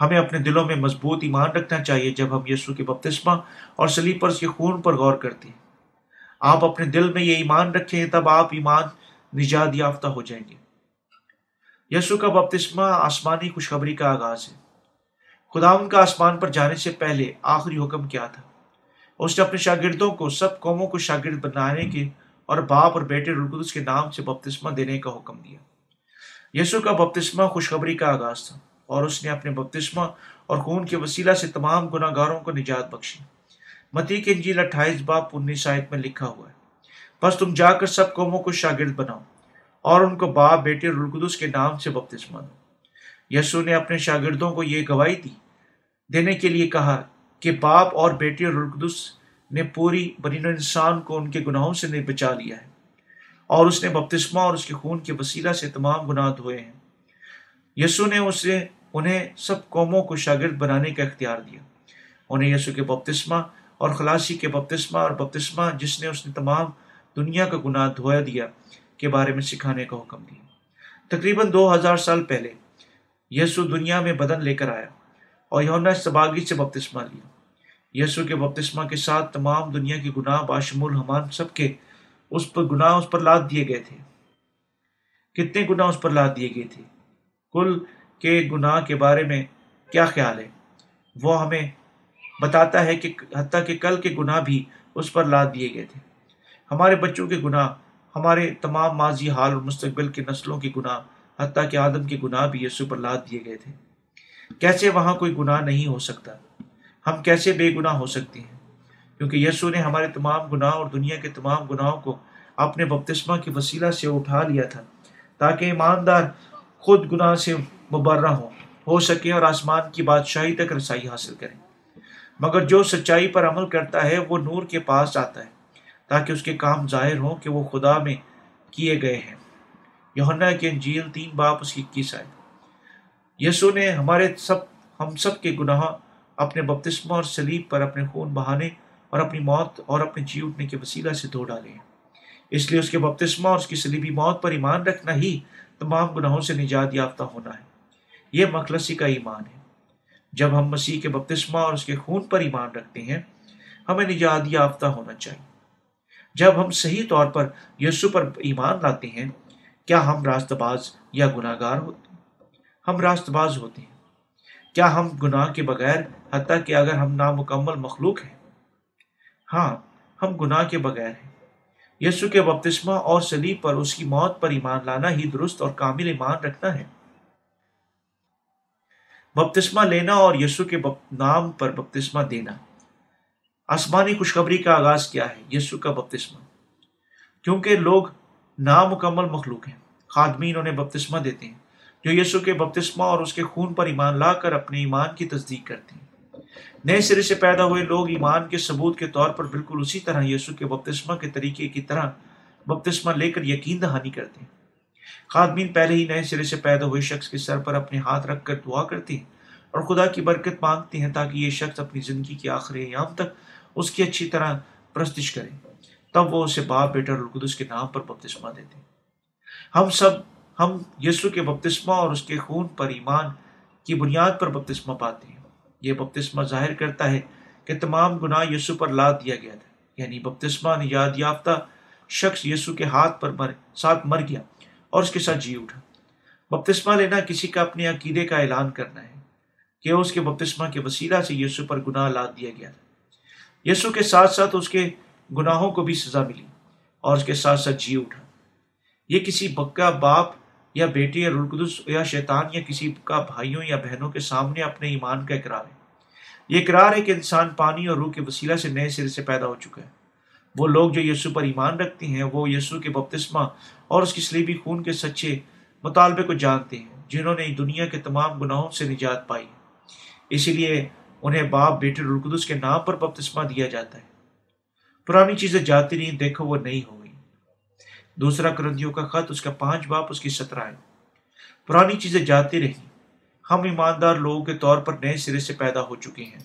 Speaker 1: ہمیں اپنے دلوں میں مضبوط ایمان رکھنا چاہیے جب ہم یسو کے بپتسمہ اور سلیپرز کے خون پر غور کرتے ہیں۔ آپ اپنے دل میں یہ ایمان رکھیں تب آپ ایمان نجات یافتہ ہو جائیں گے۔ یسو کا بپتسمہ آسمانی خوشخبری کا آغاز ہے۔ خدا ان کا آسمان پر جانے سے پہلے آخری حکم کیا تھا؟ اس نے اپنے شاگردوں کو، سب قوموں کو شاگرد بنانے کے اور باپ اور بیٹے رلقدس کے نام سے بپتسمہ دینے کا حکم دیا۔ یسو کا بپتسمہ خوشخبری کا آغاز تھا اور اس نے اپنے بپتسمہ اور خون کے وسیلہ سے تمام گناہ گاروں کو نجات بخشی۔ متی کے انجیل اٹھائیس باپ انیس آیت میں لکھا ہوا ہے، بس تم جا کر سب قوموں کو شاگرد بناؤ اور ان کو باپ، بیٹے رلقدس کے نام سے بپتسمہ دو۔ یسو نے اپنے شاگردوں کو یہ گواہی دی دینے کے لیے کہا کہ باپ اور بیٹے رلقدس نے پوری بنین انسان کو ان کے گناہوں سے نہیں بچا لیا ہے اور اس نے بپتسمہ اور اس کے خون کے وسیلہ سے تمام گناہ دھوئے ہیں۔ یسو نے اسے انہیں سب قوموں کو شاگرد بنانے کا اختیار دیا۔ انہیں یسو کے بپتسمہ اور خلاصی کے بپتسمہ اور بپتسمہ جس نے اس نے تمام دنیا کا گناہ دھویا دیا کے بارے میں سکھانے کا حکم دیا۔ تقریباً دو ہزار سال پہلے یسو دنیا میں بدن لے کر آیا اور یونا سباگی سے بپتسمہ لیا۔ یسو کے بپتسمہ کے ساتھ تمام دنیا کی گناہ باشمول ہمان سب کے اس پر گناہ اس پر لاد دیے گئے تھے۔ کتنے گناہ اس پر لاد دیے گئے تھے۔ کل کے گناہ کے بارے میں کیا خیال ہے؟ وہ ہمیں بتاتا ہے کہ حتیٰ کہ کل کے گناہ بھی اس پر لاد دیے گئے تھے۔ ہمارے بچوں کے گناہ، ہمارے تمام ماضی حال اور مستقبل کے نسلوں کے گناہ، حتیٰ کہ آدم کے گناہ بھی یسو پر لاد دیے گئے تھے۔ کیسے وہاں کوئی گناہ نہیں ہو سکتا؟ ہم کیسے بے گناہ ہو سکتے ہیں؟ کیونکہ یسو نے ہمارے تمام گناہ اور دنیا کے تمام گناہوں کو اپنے بپتسمہ کے وسیلہ سے اٹھا لیا تھا، تاکہ ایماندار خود گناہ سے مبرہ ہو ہو سکے اور آسمان کی بادشاہی تک رسائی حاصل کریں۔ مگر جو سچائی پر عمل کرتا ہے، وہ نور کے پاس آتا ہے، تاکہ اس کے کام ظاہر ہوں کہ وہ خدا میں کیے گئے ہیں۔ یونا کی انجیل تین باپ اس کی اکیس آئے یسو نے ہمارے سب، ہم سب کے گناہ اپنے بپتسمہ اور سلیب پر اپنے خون بہانے اور اپنی موت اور اپنے جی اٹھنے کے وسیلہ سے دھو ڈالے ہیں اس لیے اس کے بپتسمہ اور اس کی سلیبی موت پر ایمان رکھنا ہی تمام گناہوں سے نجات یافتہ ہونا ہے۔ یہ مخلصی کا ایمان ہے۔ جب ہم مسیح کے بپتسمہ اور اس کے خون پر ایمان رکھتے ہیں، ہمیں نجات یافتہ ہونا چاہیے۔ جب ہم صحیح طور پر یسو پر ایمان لاتے ہیں، کیا ہم راست باز یا گناہ گار ہوتے ہیں؟ ہم راست باز ہوتے ہیں۔ کیا ہم گناہ کے بغیر حتیٰ کہ اگر ہم نامکمل مخلوق ہیں؟ ہاں ہم گناہ کے بغیر ہیں۔ یسو کے بپتسمہ اور سلیب پر اس کی موت پر ایمان لانا ہی درست اور کامل ایمان رکھنا ہے۔ بپتسمہ لینا اور یسو کے نام پر بپتسمہ دینا۔ آسمانی خوشخبری کا آغاز کیا ہے؟ یسو کا بپتسمہ۔ کیونکہ لوگ نامکمل مخلوق ہیں، خادمین انہیں بپتسمہ دیتے ہیں۔ جو یسو کے بپتسمہ اور اس کے خون پر ایمان لا کر اپنے ایمان کی تصدیق کرتے ہیں۔ نئے سرے سے پیدا ہوئے لوگ ایمان کے ثبوت کے طور پر بالکل اسی طرح یسو کے بپتسمہ کے طریقے کی طرح بپتسمہ لے کر یقین دہانی کرتے ہیں۔ خادمین پہلے ہی نئے سرے سے پیدا ہوئے شخص کے سر پر اپنے ہاتھ رکھ کر دعا کرتے ہیں اور خدا کی برکت مانگتے ہیں تاکہ یہ شخص اپنی زندگی کے آخری ایام تک اس کی اچھی طرح پرستش کرے۔ تب وہ اسے باپ بیٹا القدس کے نام پر بپتسمہ دیتے ہیں۔ ہم سب ہم یسو کے بپتسمہ اور اس کے خون پر ایمان کی بنیاد پر بپتسمہ پاتے ہیں۔ یہ بپتسمہ ظاہر کرتا ہے کہ تمام گناہ یسو پر لاد دیا گیا تھا۔ یعنی بپتسمہ نجات یافتہ شخص یسو کے ہاتھ پر مر، ساتھ مر گیا اور اس کے ساتھ جی اٹھا۔ بپتسمہ لینا کسی کا اپنے عقیدے کا اعلان کرنا ہے کہ اس کے بپتسمہ کے وسیلہ سے یسو پر گناہ لاد دیا گیا تھا۔ یسو کے ساتھ ساتھ اس کے گناہوں کو بھی سزا ملی اور اس کے ساتھ ساتھ جی اٹھا۔ یہ کسی بکا باپ یا بیٹے یا رلقدس یا شیطان یا کسی کا بھائیوں یا بہنوں کے سامنے اپنے ایمان کا اقرار ہے۔ یہ اقرار ہے کہ انسان پانی اور روح کے وسیلہ سے نئے سرے سے پیدا ہو چکا ہے۔ وہ لوگ جو یسو پر ایمان رکھتے ہیں، وہ یسو کے بپتسمہ اور اس کی سلیبی خون کے سچے مطالبے کو جانتے ہیں، جنہوں نے دنیا کے تمام گناہوں سے نجات پائی اسی لیے انہیں باپ، بیٹے رلقدس کے نام پر بپتسمہ دیا جاتا ہے۔ پرانی چیزیں جاتی نہیں دیکھو وہ نہیں ہو۔ دوسرا کرندیوں کا خط، اس کا پانچ باپ، اس کی سترہ ہے پرانی چیزیں جاتی رہی ہم ایماندار لوگوں کے طور پر نئے سرے سے پیدا ہو چکے ہیں۔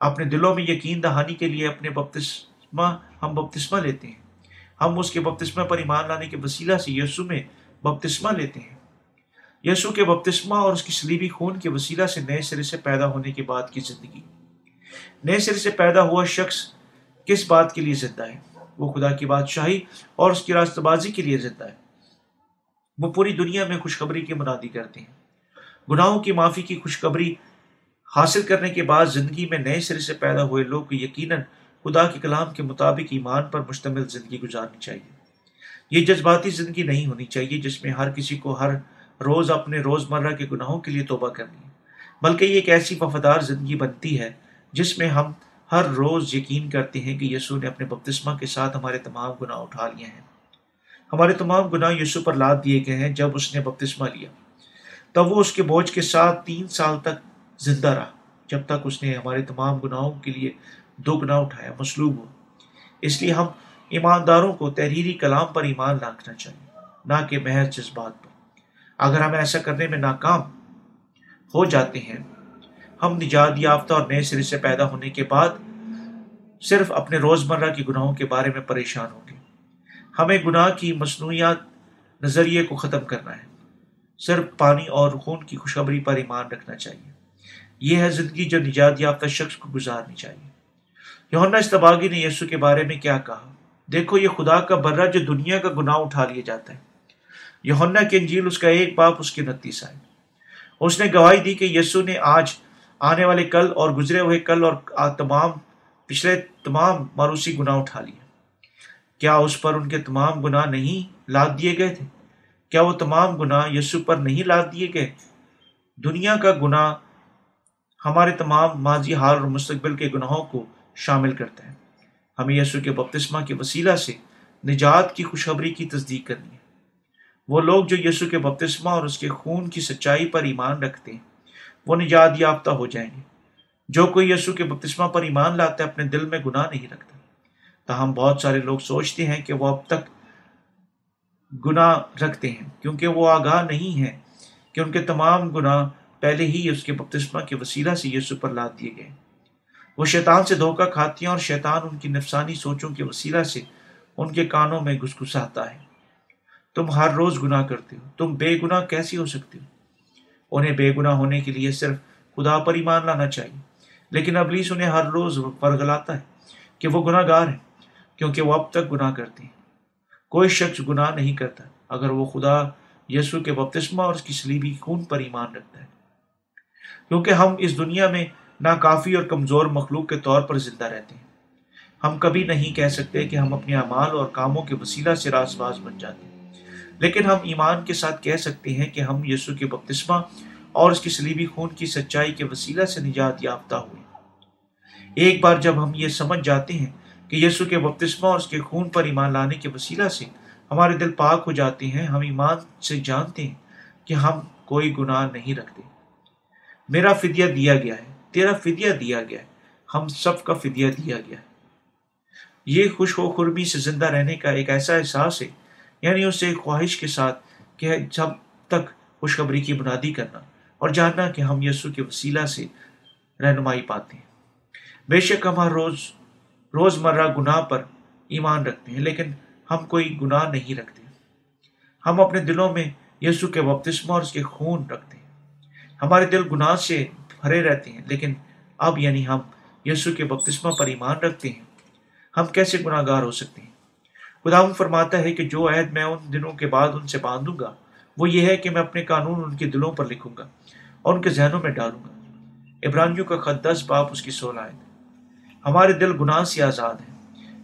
Speaker 1: اپنے دلوں میں یقین دہانی کے لیے اپنے بپتسمہ ہم بپتسمہ لیتے ہیں۔ ہم اس کے بپتسمہ پر ایمان لانے کے وسیلہ سے یسو میں بپتسمہ لیتے ہیں۔ یسو کے بپتسمہ اور اس کی سلیبی خون کے وسیلہ سے نئے سرے سے پیدا ہونے کے بعد کی زندگی۔ نئے سرے سے پیدا ہوا شخص کس بات کے لیے زندہ ہے؟ وہ خدا کی بادشاہی اور اس کی راست بازی کے لیے زندہ ہے۔ وہ پوری دنیا میں خوشخبری کی منادی کرتے ہیں۔ گناہوں کی معافی کی خوشخبری حاصل کرنے کے بعد زندگی میں نئے سرے سے پیدا ہوئے لوگ کو یقیناً خدا کے کلام کے مطابق ایمان پر مشتمل زندگی گزارنی چاہیے۔ یہ جذباتی زندگی نہیں ہونی چاہیے جس میں ہر کسی کو ہر روز اپنے روز مرہ کے گناہوں کے لیے توبہ کرنی ہے۔ بلکہ یہ ایک ایسی وفادار زندگی بنتی ہے جس میں ہم ہر روز یقین کرتے ہیں کہ یسوع نے اپنے بپتسمہ کے ساتھ ہمارے تمام گناہ اٹھا لیے ہیں۔ ہمارے تمام گناہ یسوع پر لاد دیے گئے ہیں جب اس نے بپتسمہ لیا۔ تب وہ اس کے بوجھ کے ساتھ تین سال تک زندہ رہا، جب تک اس نے ہمارے تمام گناہوں کے لیے دو گناہ اٹھایا، مصلوب ہو اس لیے ہم ایمانداروں کو تحریری کلام پر ایمان رکھنا چاہیے، نہ کہ محض جذبات پر۔ اگر ہم ایسا کرنے میں ناکام ہو جاتے ہیں ہم نجات یافتہ اور نئے سرے سے پیدا ہونے کے بعد صرف اپنے روزمرہ کی گناہوں کے بارے میں پریشان ہوں گے۔ ہمیں گناہ کی مصنوعیات نظریے کو ختم کرنا ہے۔ صرف پانی اور خون کی خوشخبری پر ایمان رکھنا چاہیے۔ یہ ہے زندگی جو نجات یافتہ شخص کو گزارنی چاہیے۔ یونا استباغی نے یسو کے بارے میں کیا کہا؟ دیکھو، یہ خدا کا برہ جو دنیا کا گناہ اٹھا لیا جاتا ہے۔ یونا کی انجیل اس کا ایک باپ اس کے نتیس آئے۔ اس نے گواہی دی کہ یسو نے آج آنے والے کل اور گزرے ہوئے کل اور تمام، پچھلے تمام ماروسی گناہ اٹھا لیے۔ کیا اس پر ان کے تمام گناہ نہیں لاد دیے گئے تھے؟ کیا وہ تمام گناہ یسو پر نہیں لاد دیے گئے؟ دنیا کا گناہ ہمارے تمام ماضی، حال اور مستقبل کے گناہوں کو شامل کرتا ہے۔ ہمیں یسو کے بپتسمہ کے وسیلہ سے نجات کی خوشخبری کی تصدیق کرنی ہے۔ وہ لوگ جو یسو کے بپتسمہ اور اس کے خون کی سچائی پر ایمان رکھتے ہیں وہ نجات یافتہ ہو جائیں گے۔ جو کوئی یسو کے بپتسمہ پر ایمان لاتا ہے، اپنے دل میں گناہ نہیں رکھتا۔ تاہم بہت سارے لوگ سوچتے ہیں کہ وہ اب تک گناہ رکھتے ہیں، کیونکہ وہ آگاہ نہیں ہے کہ ان کے تمام گناہ پہلے ہی اس کے بپتسمہ کے وسیلہ سے یسو پر لاد دیے گئے۔ وہ شیطان سے دھوکہ کھاتی ہیں اور شیطان ان کی نفسانی سوچوں کے وسیلہ سے ان کے کانوں میں گس گساتا ہے۔ تم ہر روز گناہ کرتے ہو، تم بے گناہ کیسی ہو سکتے ہو؟ انہیں بے گناہ ہونے کے لیے صرف خدا پر ایمان لانا چاہیے۔ لیکن ابلیس انہیں ہر روز پرگلاتا ہے کہ وہ گناہ گار ہیں، کیونکہ وہ اب تک گناہ کرتے ہیں۔ کوئی شخص گناہ نہیں کرتا اگر وہ خدا یسو کے بپتسمہ اور اس کی سلیبی خون پر ایمان رکھتا ہے۔ کیونکہ ہم اس دنیا میں ناکافی اور کمزور مخلوق کے طور پر زندہ رہتے ہیں۔ ہم کبھی نہیں کہہ سکتے کہ ہم اپنے اعمال اور کاموں کے وسیلہ سے راس باز بن جاتے ہیں۔ لیکن ہم ایمان کے ساتھ کہہ سکتے ہیں کہ ہم یسو کے بپتسمہ اور اس کی سلیبی خون کی سچائی کے وسیلہ سے نجات یافتہ ہوئے۔ ایک بار جب ہم یہ سمجھ جاتے ہیں کہ یسو کے بپتسمہ اور اس کے خون پر ایمان لانے کے وسیلہ سے ہمارے دل پاک ہو جاتے ہیں، ہم ایمان سے جانتے ہیں کہ ہم کوئی گناہ نہیں رکھتے۔ میرا فدیہ دیا گیا ہے، تیرا فدیہ دیا گیا ہے، ہم سب کا فدیہ دیا گیا ہے۔ یہ خوش و خرمی سے زندہ رہنے کا ایک ایسا احساس ہے یعنی اس سے ایک خواہش کے ساتھ کہ جب تک خوشخبری کی بنیادی کرنا اور جاننا کہ ہم یسو کے وسیلہ سے رہنمائی پاتے ہیں۔ بے شک ہم ہر روز روز مرہ گناہ پر ایمان رکھتے ہیں، لیکن ہم کوئی گناہ نہیں رکھتے۔ ہم اپنے دلوں میں یسو کے بپتسمہ اور اس کے خون رکھتے ہیں۔ ہمارے دل گناہ سے بھرے رہتے ہیں، لیکن اب یعنی ہم یسو کے بپتسمہ پر ایمان رکھتے ہیں۔ ہم کیسے گناہ گار ہو سکتے ہیں؟ خدا فرماتا ہے کہ جو عہد میں ان دنوں کے بعد ان سے باندھوں گا، وہ یہ ہے کہ میں اپنے قانون ان کے دلوں پر لکھوں گا اور ان کے ذہنوں میں ڈالوں گا۔ ابرانیوں کا خط دس باپ اس کی سولہ آئے ہمارے دل گناہ سے آزاد ہیں۔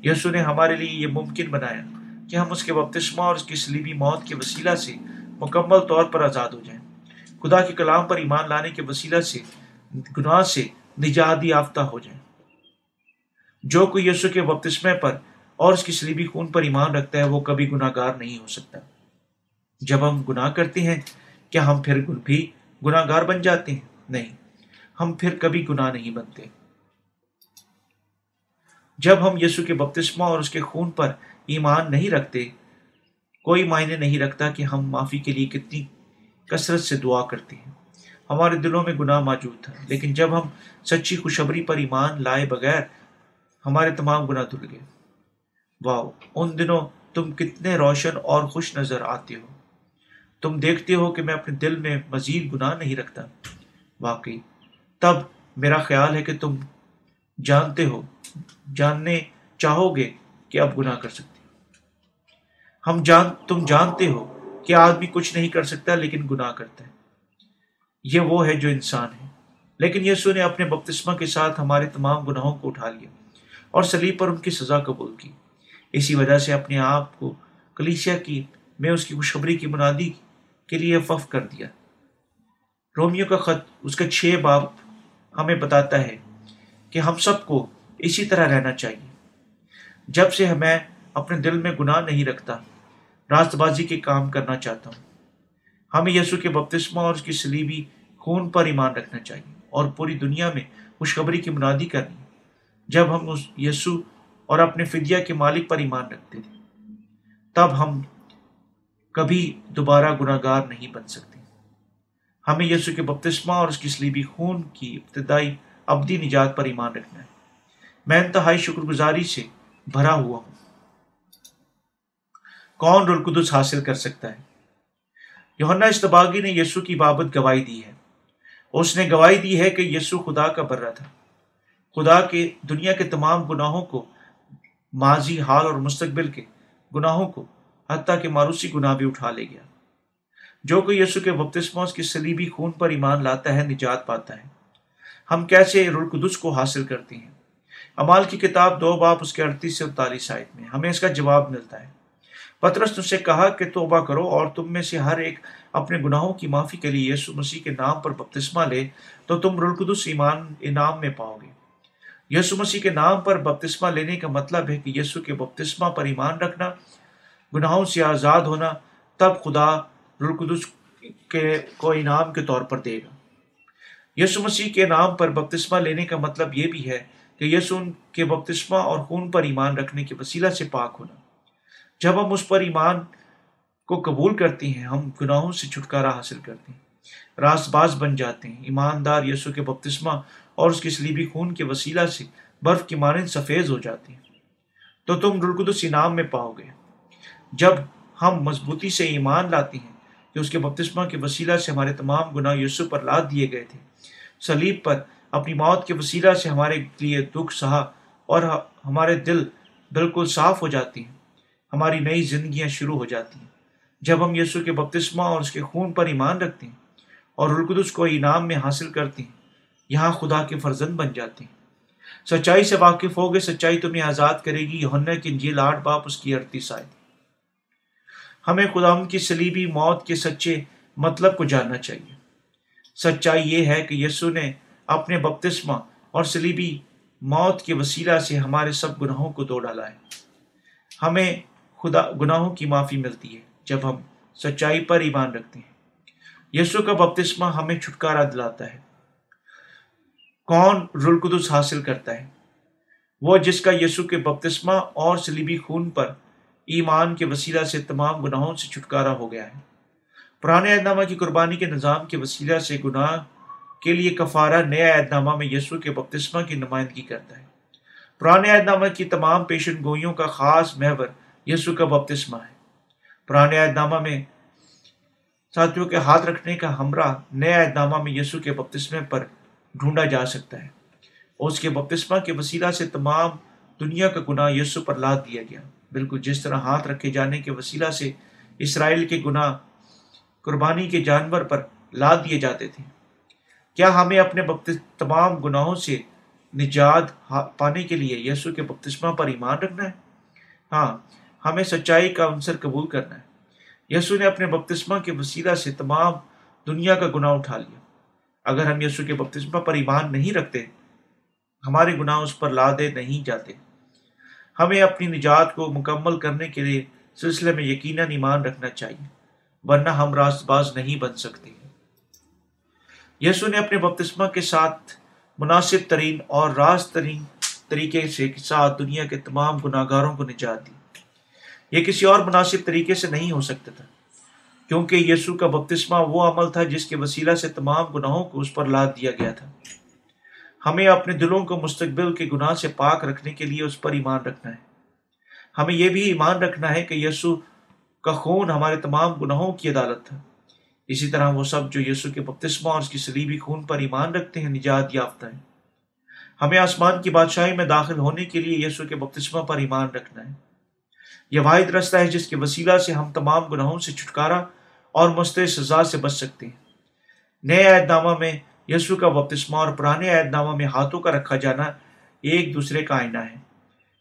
Speaker 1: یسو نے ہمارے لیے یہ ممکن بنایا کہ ہم اس کے بپتسمہ اور اس کی سلیبی موت کے وسیلہ سے مکمل طور پر آزاد ہو جائیں۔ خدا کے کلام پر ایمان لانے کے وسیلہ سے، گناہ سے نجات یافتہ ہو جائیں۔ جو کوئی یسو کے بپتسمے پر اور اس کی سلیبی خون پر ایمان رکھتا ہے، وہ کبھی گناہ گار نہیں ہو سکتا۔ جب ہم گناہ کرتے ہیں، کیا ہم پھر بھی گناہ گار بن جاتے ہیں؟ نہیں، ہم پھر کبھی گناہ نہیں بنتے۔ جب ہم یسو کے بپتسمہ اور اس کے خون پر ایمان نہیں رکھتے، کوئی معنی نہیں رکھتا کہ ہم معافی کے لیے کتنی کثرت سے دعا کرتے ہیں۔ ہمارے دلوں میں گناہ موجود تھا، لیکن جب ہم سچی خوشبری پر ایمان لائے بغیر، ہمارے تمام گناہ دھل گئے۔ واؤ، ان دنوں تم کتنے روشن اور خوش نظر آتے ہو۔ تم دیکھتے ہو کہ میں اپنے دل میں مزید گناہ نہیں رکھتا۔ واقعی، تب میرا خیال ہے کہ تم جانتے ہو، جاننے چاہو گے کہ اب گناہ کر سکتے ہم جان، تم جانتے ہو کہ آدمی کچھ نہیں کر سکتا لیکن گناہ کرتا ہے۔ یہ وہ ہے جو انسان ہے۔ لیکن یسو نے اپنے بپتسمہ کے ساتھ ہمارے تمام گناہوں کو اٹھا لیا اور سلیب پر ان کی سزا قبول کی۔ اسی وجہ سے اپنے آپ کو کلیسیا کی، میں اس کی خوشخبری کی منادی کے لیے وف کر دیا۔ رومیو کا خط اس کا چھ باب ہمیں بتاتا ہے کہ ہم سب کو اسی طرح رہنا چاہیے۔ جب سے میں اپنے دل میں گناہ نہیں رکھتا، راست بازی کے کام کرنا چاہتا ہوں۔ ہمیں یسو کے بپتسمہ اور اس کی سلیبی خون پر ایمان رکھنا چاہیے اور پوری دنیا میں خوشخبری کی منادی کرنی۔ جب ہم اس یسو اور اپنے فدیہ کے مالک پر ایمان رکھتے تھے۔ تب ہم کبھی دوبارہ گناہ گار نہیں بن سکتے۔ ہمیں یسو کے بپتسمہ اور اس کی سلیبی خون کی ابتدائی ابدی نجات پر ایمان رکھنا ہے۔ میں انتہائی شکر گزاری سے بھرا ہوا ہوں۔ کون رلقدس حاصل کر سکتا ہے؟ یونا استباغی نے یسو کی بابت گواہی دی ہے۔ اس نے گواہی دی ہے کہ یسو خدا کا برہ تھا۔ خدا کے دنیا کے تمام گناہوں کو ماضی، حال اور مستقبل کے گناہوں کو، حتیٰ کہ ماروسی گناہ بھی اٹھا لے گیا۔ جو کوئی یسو کے بپتسمہ اس کے سلیبی خون پر ایمان لاتا ہے، نجات پاتا ہے۔ ہم کیسے رلقدس کو حاصل کرتے ہیں؟ امال کی کتاب دو باپ، اس کے اڑتیس سے انتالیس آیت میں، ہمیں اس کا جواب ملتا ہے۔ پترس، تم سے کہا کہ توبہ کرو اور تم میں سے ہر ایک اپنے گناہوں کی معافی کے لیے یسو مسیح کے نام پر بپتسمہ لے، تو تم رلقدس ایمان، انعام میں پاؤ گے۔ یسو مسیح کے نام پر بپتسمہ لینے کا مطلب ہے کہ یسو کے بپتسمہ پر ایمان رکھنا، گناہوں سے آزاد ہونا، تب خدا رلقدس کے کو انعام کے طور پر دے گا۔ یسو مسیح کے نام پر بپتسمہ لینے کا مطلب یہ بھی ہے کہ یسو کے بپتسمہ اور خون پر ایمان رکھنے کے وسیلہ سے پاک ہونا۔ جب ہم اس پر ایمان کو قبول کرتے ہیں، ہم گناہوں سے چھٹکارا حاصل کرتے ہیں راست باز بن جاتے ہیں۔ ایماندار یسو کے بپتسمہ اور اس کے سلیبی خون کے وسیلہ سے برف کی مانند سفید ہو جاتی ہیں۔ تو تم رلقدس انعام میں پاؤ گے۔ جب ہم مضبوطی سے ایمان لاتے ہیں کہ اس کے بپتسمہ کے وسیلہ سے ہمارے تمام گناہ یسو پر لاد دیے گئے تھے سلیب پر اپنی موت کے وسیلہ سے ہمارے لیے دکھ، سہا اور ہمارے دل بالکل صاف ہو جاتی ہیں۔ ہماری نئی زندگیاں شروع ہو جاتی ہیں۔ جب ہم یسو کے بپتسمہ اور اس کے خون پر ایمان رکھتے ہیں اور رلقدس کو انعام میں حاصل کرتے ہیں یہاں خدا کے فرزند بن جاتے ہیں۔ سچائی سے واقف ہوگے سچائی تمہیں آزاد کرے گی۔ یونا کی انجیل آٹھ باپ اس کی اڑتیس آئے۔ ہمیں خدا ان کی سلیبی موت کے سچے مطلب کو جاننا چاہیے۔ سچائی یہ ہے کہ یسو نے اپنے بپتسمہ اور سلیبی موت کے وسیلہ سے ہمارے سب گناہوں کو دو ڈالا ہے ہمیں خدا، گناہوں کی معافی ملتی ہے جب ہم سچائی پر ایمان رکھتے ہیں۔ یسو کا بپتسمہ ہمیں چھٹکارا دلاتا ہے۔ کون رلقدس حاصل کرتا ہے؟ وہ جس کا یسو کے بپتسمہ اور سلیبی خون پر ایمان کے وسیلہ سے تمام گناہوں سے چھٹکارا ہو گیا ہے۔ پرانے اہدنامہ کی قربانی کے نظام کے وسیلہ سے گناہ کے لیے کفارہ نیا اہدنامہ میں یسو کے بپتسمہ کی نمائندگی کرتا ہے۔ پرانے اہدنامہ کی تمام پیشن گوئیوں کا خاص محور یسو کا بپتسمہ ہے۔ پرانے اہدنامہ میں ساتھیوں کے ہاتھ رکھنے کا ہمراہ نیا اہدنامہ میں یسو کے بپتسمے پر ڈھونڈا جا سکتا ہے۔ اور اس کے بپتسمہ کے وسیلہ سے تمام دنیا کا گناہ یسو پر لاد دیا گیا۔ بالکل جس طرح ہاتھ رکھے جانے کے وسیلہ سے اسرائیل کے گناہ قربانی کے جانور پر لاد دیے جاتے تھے۔ کیا ہمیں اپنے تمام گناہوں سے نجات پانے کے لیے یسو کے بپتسمہ پر ایمان رکھنا ہے؟ ہاں ہمیں سچائی کا عنصر قبول کرنا ہے۔ یسو نے اپنے بپتسمہ کے وسیلہ سے تمام دنیا کا گناہ اٹھا لیا۔ اگر ہم یسو کے بپتسمہ پر ایمان نہیں رکھتے، ہمارے گناہ اس پر لادے نہیں جاتے۔ ہمیں اپنی نجات کو مکمل کرنے کے لیے سلسلے میں یقیناً ایمان رکھنا چاہیے، ورنہ ہم راست باز نہیں بن سکتے۔ یسو نے اپنے بپتسمہ کے ساتھ مناسب ترین اور راز ترین طریقے سے ساتھ دنیا کے تمام گناہ گاروں کو نجات دی۔ یہ کسی اور مناسب طریقے سے نہیں ہو سکتا تھا کیونکہ یسو کا بپتسمہ وہ عمل تھا جس کے وسیلہ سے تمام گناہوں کو اس پر لاد دیا گیا تھا۔ ہمیں اپنے دلوں کو مستقبل کے گناہ سے پاک رکھنے کے لیے اس پر ایمان رکھنا ہے۔ ہمیں یہ بھی ایمان رکھنا ہے کہ یسو کا خون ہمارے تمام گناہوں کی عدالت تھا۔ اسی طرح وہ سب جو یسو کے بپتسمہ اور اس کی سلیبی خون پر ایمان رکھتے ہیں، نجات یافتہ ہیں۔ ہمیں آسمان کی بادشاہی میں داخل ہونے کے لیے یسو کے بپتسمہ پر ایمان رکھنا ہے۔ یہ واحد رستہ ہے جس کے وسیلہ سے ہم تمام گناہوں سے چھٹکارا اور مستع سزا سے بچ سکتے ہیں۔ نئے عہد نامہ میں یسو کا بپتسمہ اور پرانے عہد نامہ میں ہاتھوں کا رکھا جانا ایک دوسرے کا آئینہ ہے۔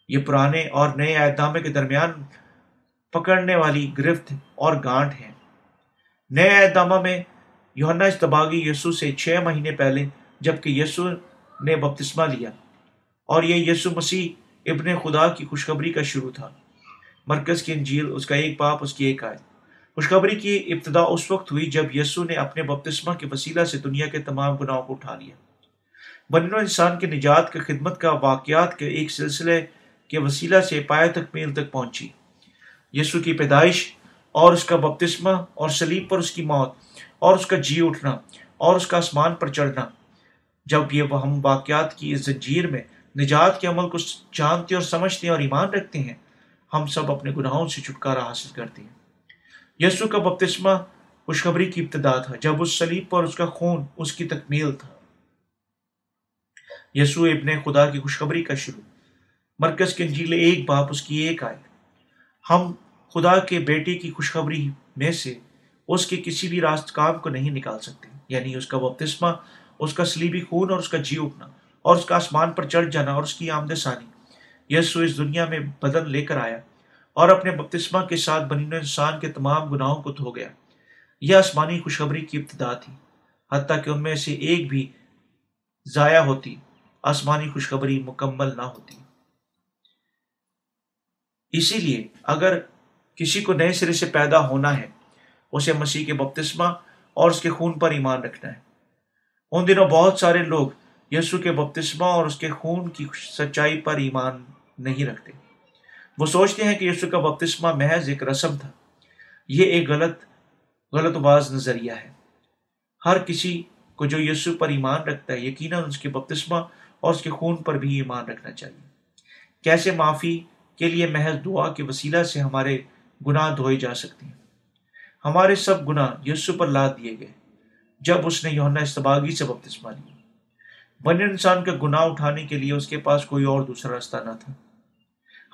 Speaker 1: یہ پرانے اور نئے عہد نامے کے درمیان پکڑنے والی گرفت اور گانٹ ہے نئے عہد نامہ میں یونا استباغی یسو سے چھ مہینے پہلے جبکہ یسو نے بپتسمہ لیا اور یہ یسو مسیح ابن خدا کی خوشخبری کا شروع تھا۔ مرکز کی انجیل، اس کا ایک پاپ، اس کی ایک آئے خوشخبری کی ابتدا اس وقت ہوئی جب یسو نے اپنے بپتسمہ کے وسیلہ سے دنیا کے تمام گناہوں کو اٹھا لیا۔ بنو انسان کے نجات کے خدمت کا واقعات کے ایک سلسلے کے وسیلہ سے پایا تک میل تک پہنچی۔ یسو کی پیدائش اور اس کا بپتسمہ اور سلیب پر اس کی موت اور اس کا جی اٹھنا اور اس کا آسمان پر چڑھنا۔ جب یہ ہم واقعات کی اس زنجیر میں نجات کے عمل کو جانتے اور سمجھتے ہیں اور ایمان رکھتے ہیں، ہم سب اپنے گناہوں سے چھٹکارا حاصل کرتے ہیں۔ یسو کا بپتسمہ خوشخبری کی ابتدا تھا، جب اس سلیب پر اس کا خون اس کی تکمیل تھا۔ یسو ابن خدا کی خوشخبری کا شروع۔ مرکز کے انجیل ایک باپ اس کی ایک آئے ہم خدا کے بیٹے کی خوشخبری میں سے اس کے کسی بھی راست کام کو نہیں نکال سکتے۔ یعنی اس کا بپتسمہ، اس کا سلیبی خون اور اس کا جی اٹھنا، اور اس کا آسمان پر چڑھ جانا اور اس کی آمد ثانی۔ یسو اس دنیا میں بدن لے کر آیا۔ اور اپنے بپتسمہ کے ساتھ بنین انسان کے تمام گناہوں کو دھو گیا۔ یہ آسمانی خوشخبری کی ابتدا تھی، حتیٰ کہ ان میں سے ایک بھی ضائع ہوتی، آسمانی خوشخبری مکمل نہ ہوتی۔ اسی لیے اگر کسی کو نئے سرے سے پیدا ہونا ہے، اسے مسیح کے بپتسمہ اور اس کے خون پر ایمان رکھنا ہے۔ ان دنوں بہت سارے لوگ یسو کے بپتسمہ اور اس کے خون کی سچائی پر ایمان نہیں رکھتے۔ وہ سوچتے ہیں کہ یسو کا بپتسمہ محض ایک رسم تھا۔ یہ ایک غلط غلط باز نظریہ ہے۔ ہر کسی کو جو یسو پر ایمان رکھتا ہے، یقیناً اس کے بپتسمہ اور اس کے خون پر بھی ایمان رکھنا چاہیے۔ کیسے معافی کے لیے محض دعا کے وسیلہ سے ہمارے گناہ دھوئے جا سکتے ہیں؟ ہمارے سب گناہ یسو پر لاد دیے گئے۔ جب اس نے یونا استباغی سے بپتسمہ لیا۔ بن انسان کا گناہ اٹھانے کے لیے اس کے پاس کوئی اور دوسرا راستہ نہ تھا۔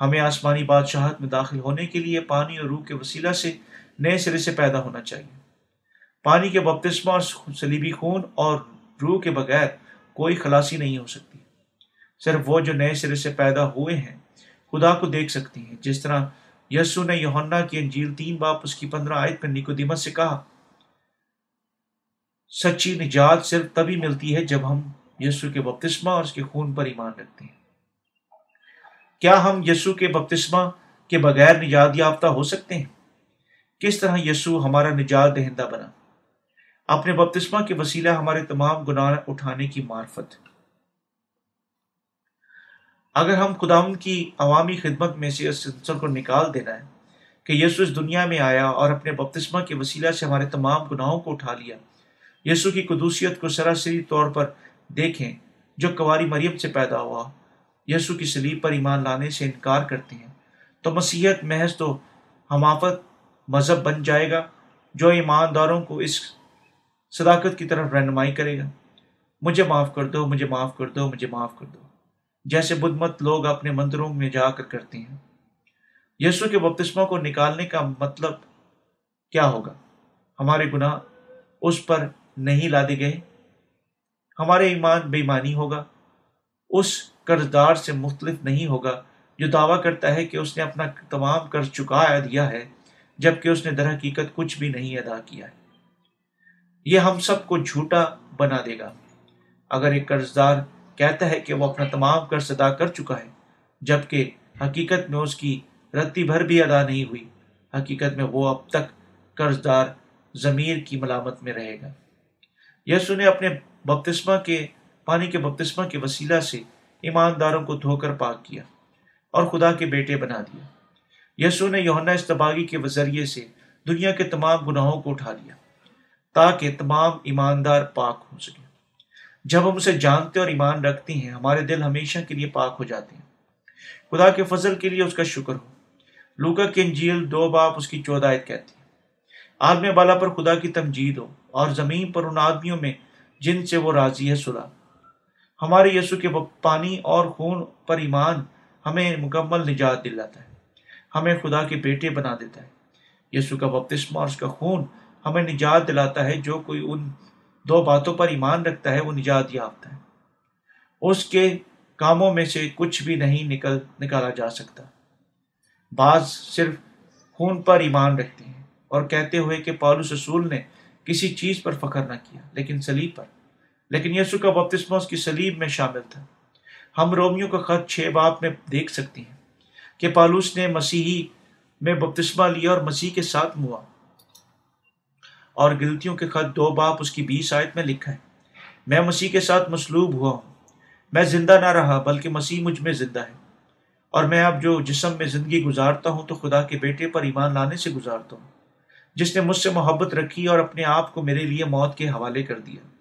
Speaker 1: ہمیں آسمانی بادشاہت میں داخل ہونے کے لیے پانی اور روح کے وسیلہ سے نئے سرے سے پیدا ہونا چاہیے۔ پانی کے بپتسمہ اور سلیبی خون اور روح کے بغیر کوئی خلاصی نہیں ہو سکتی۔ صرف وہ جو نئے سرے سے پیدا ہوئے ہیں، خدا کو دیکھ سکتی ہیں۔ جس طرح یسو نے یوہنا کی انجیل تین باپ اس کی پندرہ آیت پر نیکو سے کہا، سچی نجات صرف تبھی ملتی ہے جب ہم یسو کے بپتسمہ اور اس کے خون پر ایمان رکھتے ہیں۔ کیا ہم یسو کے بپتسمہ کے بغیر نجات یافتہ ہو سکتے ہیں؟ کس طرح یسو ہمارا نجات دہندہ بنا؟ اپنے بپتسمہ کے وسیلہ ہمارے تمام گناہ اٹھانے کی معرفت۔ اگر ہم خداون کی عوامی خدمت میں سے اس عنصر کو نکال دینا ہے کہ یسو اس دنیا میں آیا اور اپنے بپتسمہ کے وسیلہ سے ہمارے تمام گناہوں کو اٹھا لیا یسو کی قدوسیت کو سراسری طور پر دیکھیں جو کواری مریم سے پیدا ہوا۔ یسو کی سلیب پر ایمان لانے سے انکار کرتے ہیں۔ تو مسیحت محض تو حمافت مذہب بن جائے گا جو ایمانداروں کو اس صداقت کی طرف رہنمائی کرے گا۔ مجھے معاف کر دو، مجھے معاف کر دو، مجھے معاف کر دو۔ جیسے بدھ مت لوگ اپنے مندروں میں جا کر کرتے ہیں۔ یسو کے بپتسموں کو نکالنے کا مطلب کیا ہوگا؟ ہمارے گناہ اس پر نہیں لادے گئے۔ ہمارے ایمان بے ایمانی ہوگا۔ اس قرض دار سے مختلف نہیں ہوگا۔ جو دعویٰ کرتا ہے کہ اس نے اپنا تمام قرض چکا دیا ہے، جبکہ اس نے در حقیقت کچھ بھی نہیں ادا کیا ہے۔ یہ ہم سب کو جھوٹا بنا دے گا۔ اگر ایک قرض دار کہتا ہے کہ وہ اپنا تمام قرض ادا کر چکا ہے، جبکہ حقیقت میں اس کی رتی بھر بھی ادا نہیں ہوئی، حقیقت میں وہ اب تک قرض دار ضمیر کی ملامت میں رہے گا۔ یسو نے اپنے بپتسمہ کے، پانی کے بپتسمہ کے وسیلہ سے ایمانداروں کو دھو کر پاک کیا اور خدا کے بیٹے بنا دیا یسو نے یونا استباغی کے ذریعے سے دنیا کے تمام گناہوں کو اٹھا لیا تاکہ تمام ایماندار پاک ہو سکے جب ہم اسے جانتے اور ایمان رکھتے ہیں، ہمارے دل ہمیشہ کے لیے پاک ہو جاتے ہیں۔ خدا کے فضل کے لیے اس کا شکر ہو۔ لوکا کی انجیل دو باپ اس کی چودائت کہتی ہے آدمی بالا پر خدا کی تمجید ہو اور زمین پر ان آدمیوں میں جن سے وہ راضی ہے سلا ہمارے یسو کے پانی اور خون پر ایمان ہمیں مکمل نجات دلاتا ہے، ہمیں خدا کے بیٹے بنا دیتا ہے۔ یسو کا بپتسمہ اور اس کا خون ہمیں نجات دلاتا ہے، جو کوئی ان دو باتوں پر ایمان رکھتا ہے، وہ نجات یافتہ ہے۔ اس کے کاموں میں سے کچھ بھی نہیں نکل، نکالا جا سکتا۔ بعض صرف خون پر ایمان رکھتے ہیں اور کہتے ہوئے کہ پالوس رسول نے کسی چیز پر فخر نہ کیا، لیکن سلیب پر۔ لیکن یسو کا بپتسمہ اس کی سلیب میں شامل تھا۔ ہم رومیو کا خط چھ باپ میں دیکھ سکتے ہیں کہ پالوس نے مسیحی میں بپتسمہ لیا اور مسیح کے ساتھ موا۔ اور گلتیوں کے خط دو باپ اس کی بیس آیت میں لکھا ہے، میں مسیح کے ساتھ مسلوب ہوا ہوں، میں زندہ نہ رہا بلکہ مسیح مجھ میں زندہ ہے۔ اور میں اب جو جسم میں زندگی گزارتا ہوں تو خدا کے بیٹے پر ایمان لانے سے گزارتا ہوں، جس نے مجھ سے محبت رکھی اور اپنے آپ کو میرے لیے موت کے حوالے کر دیا۔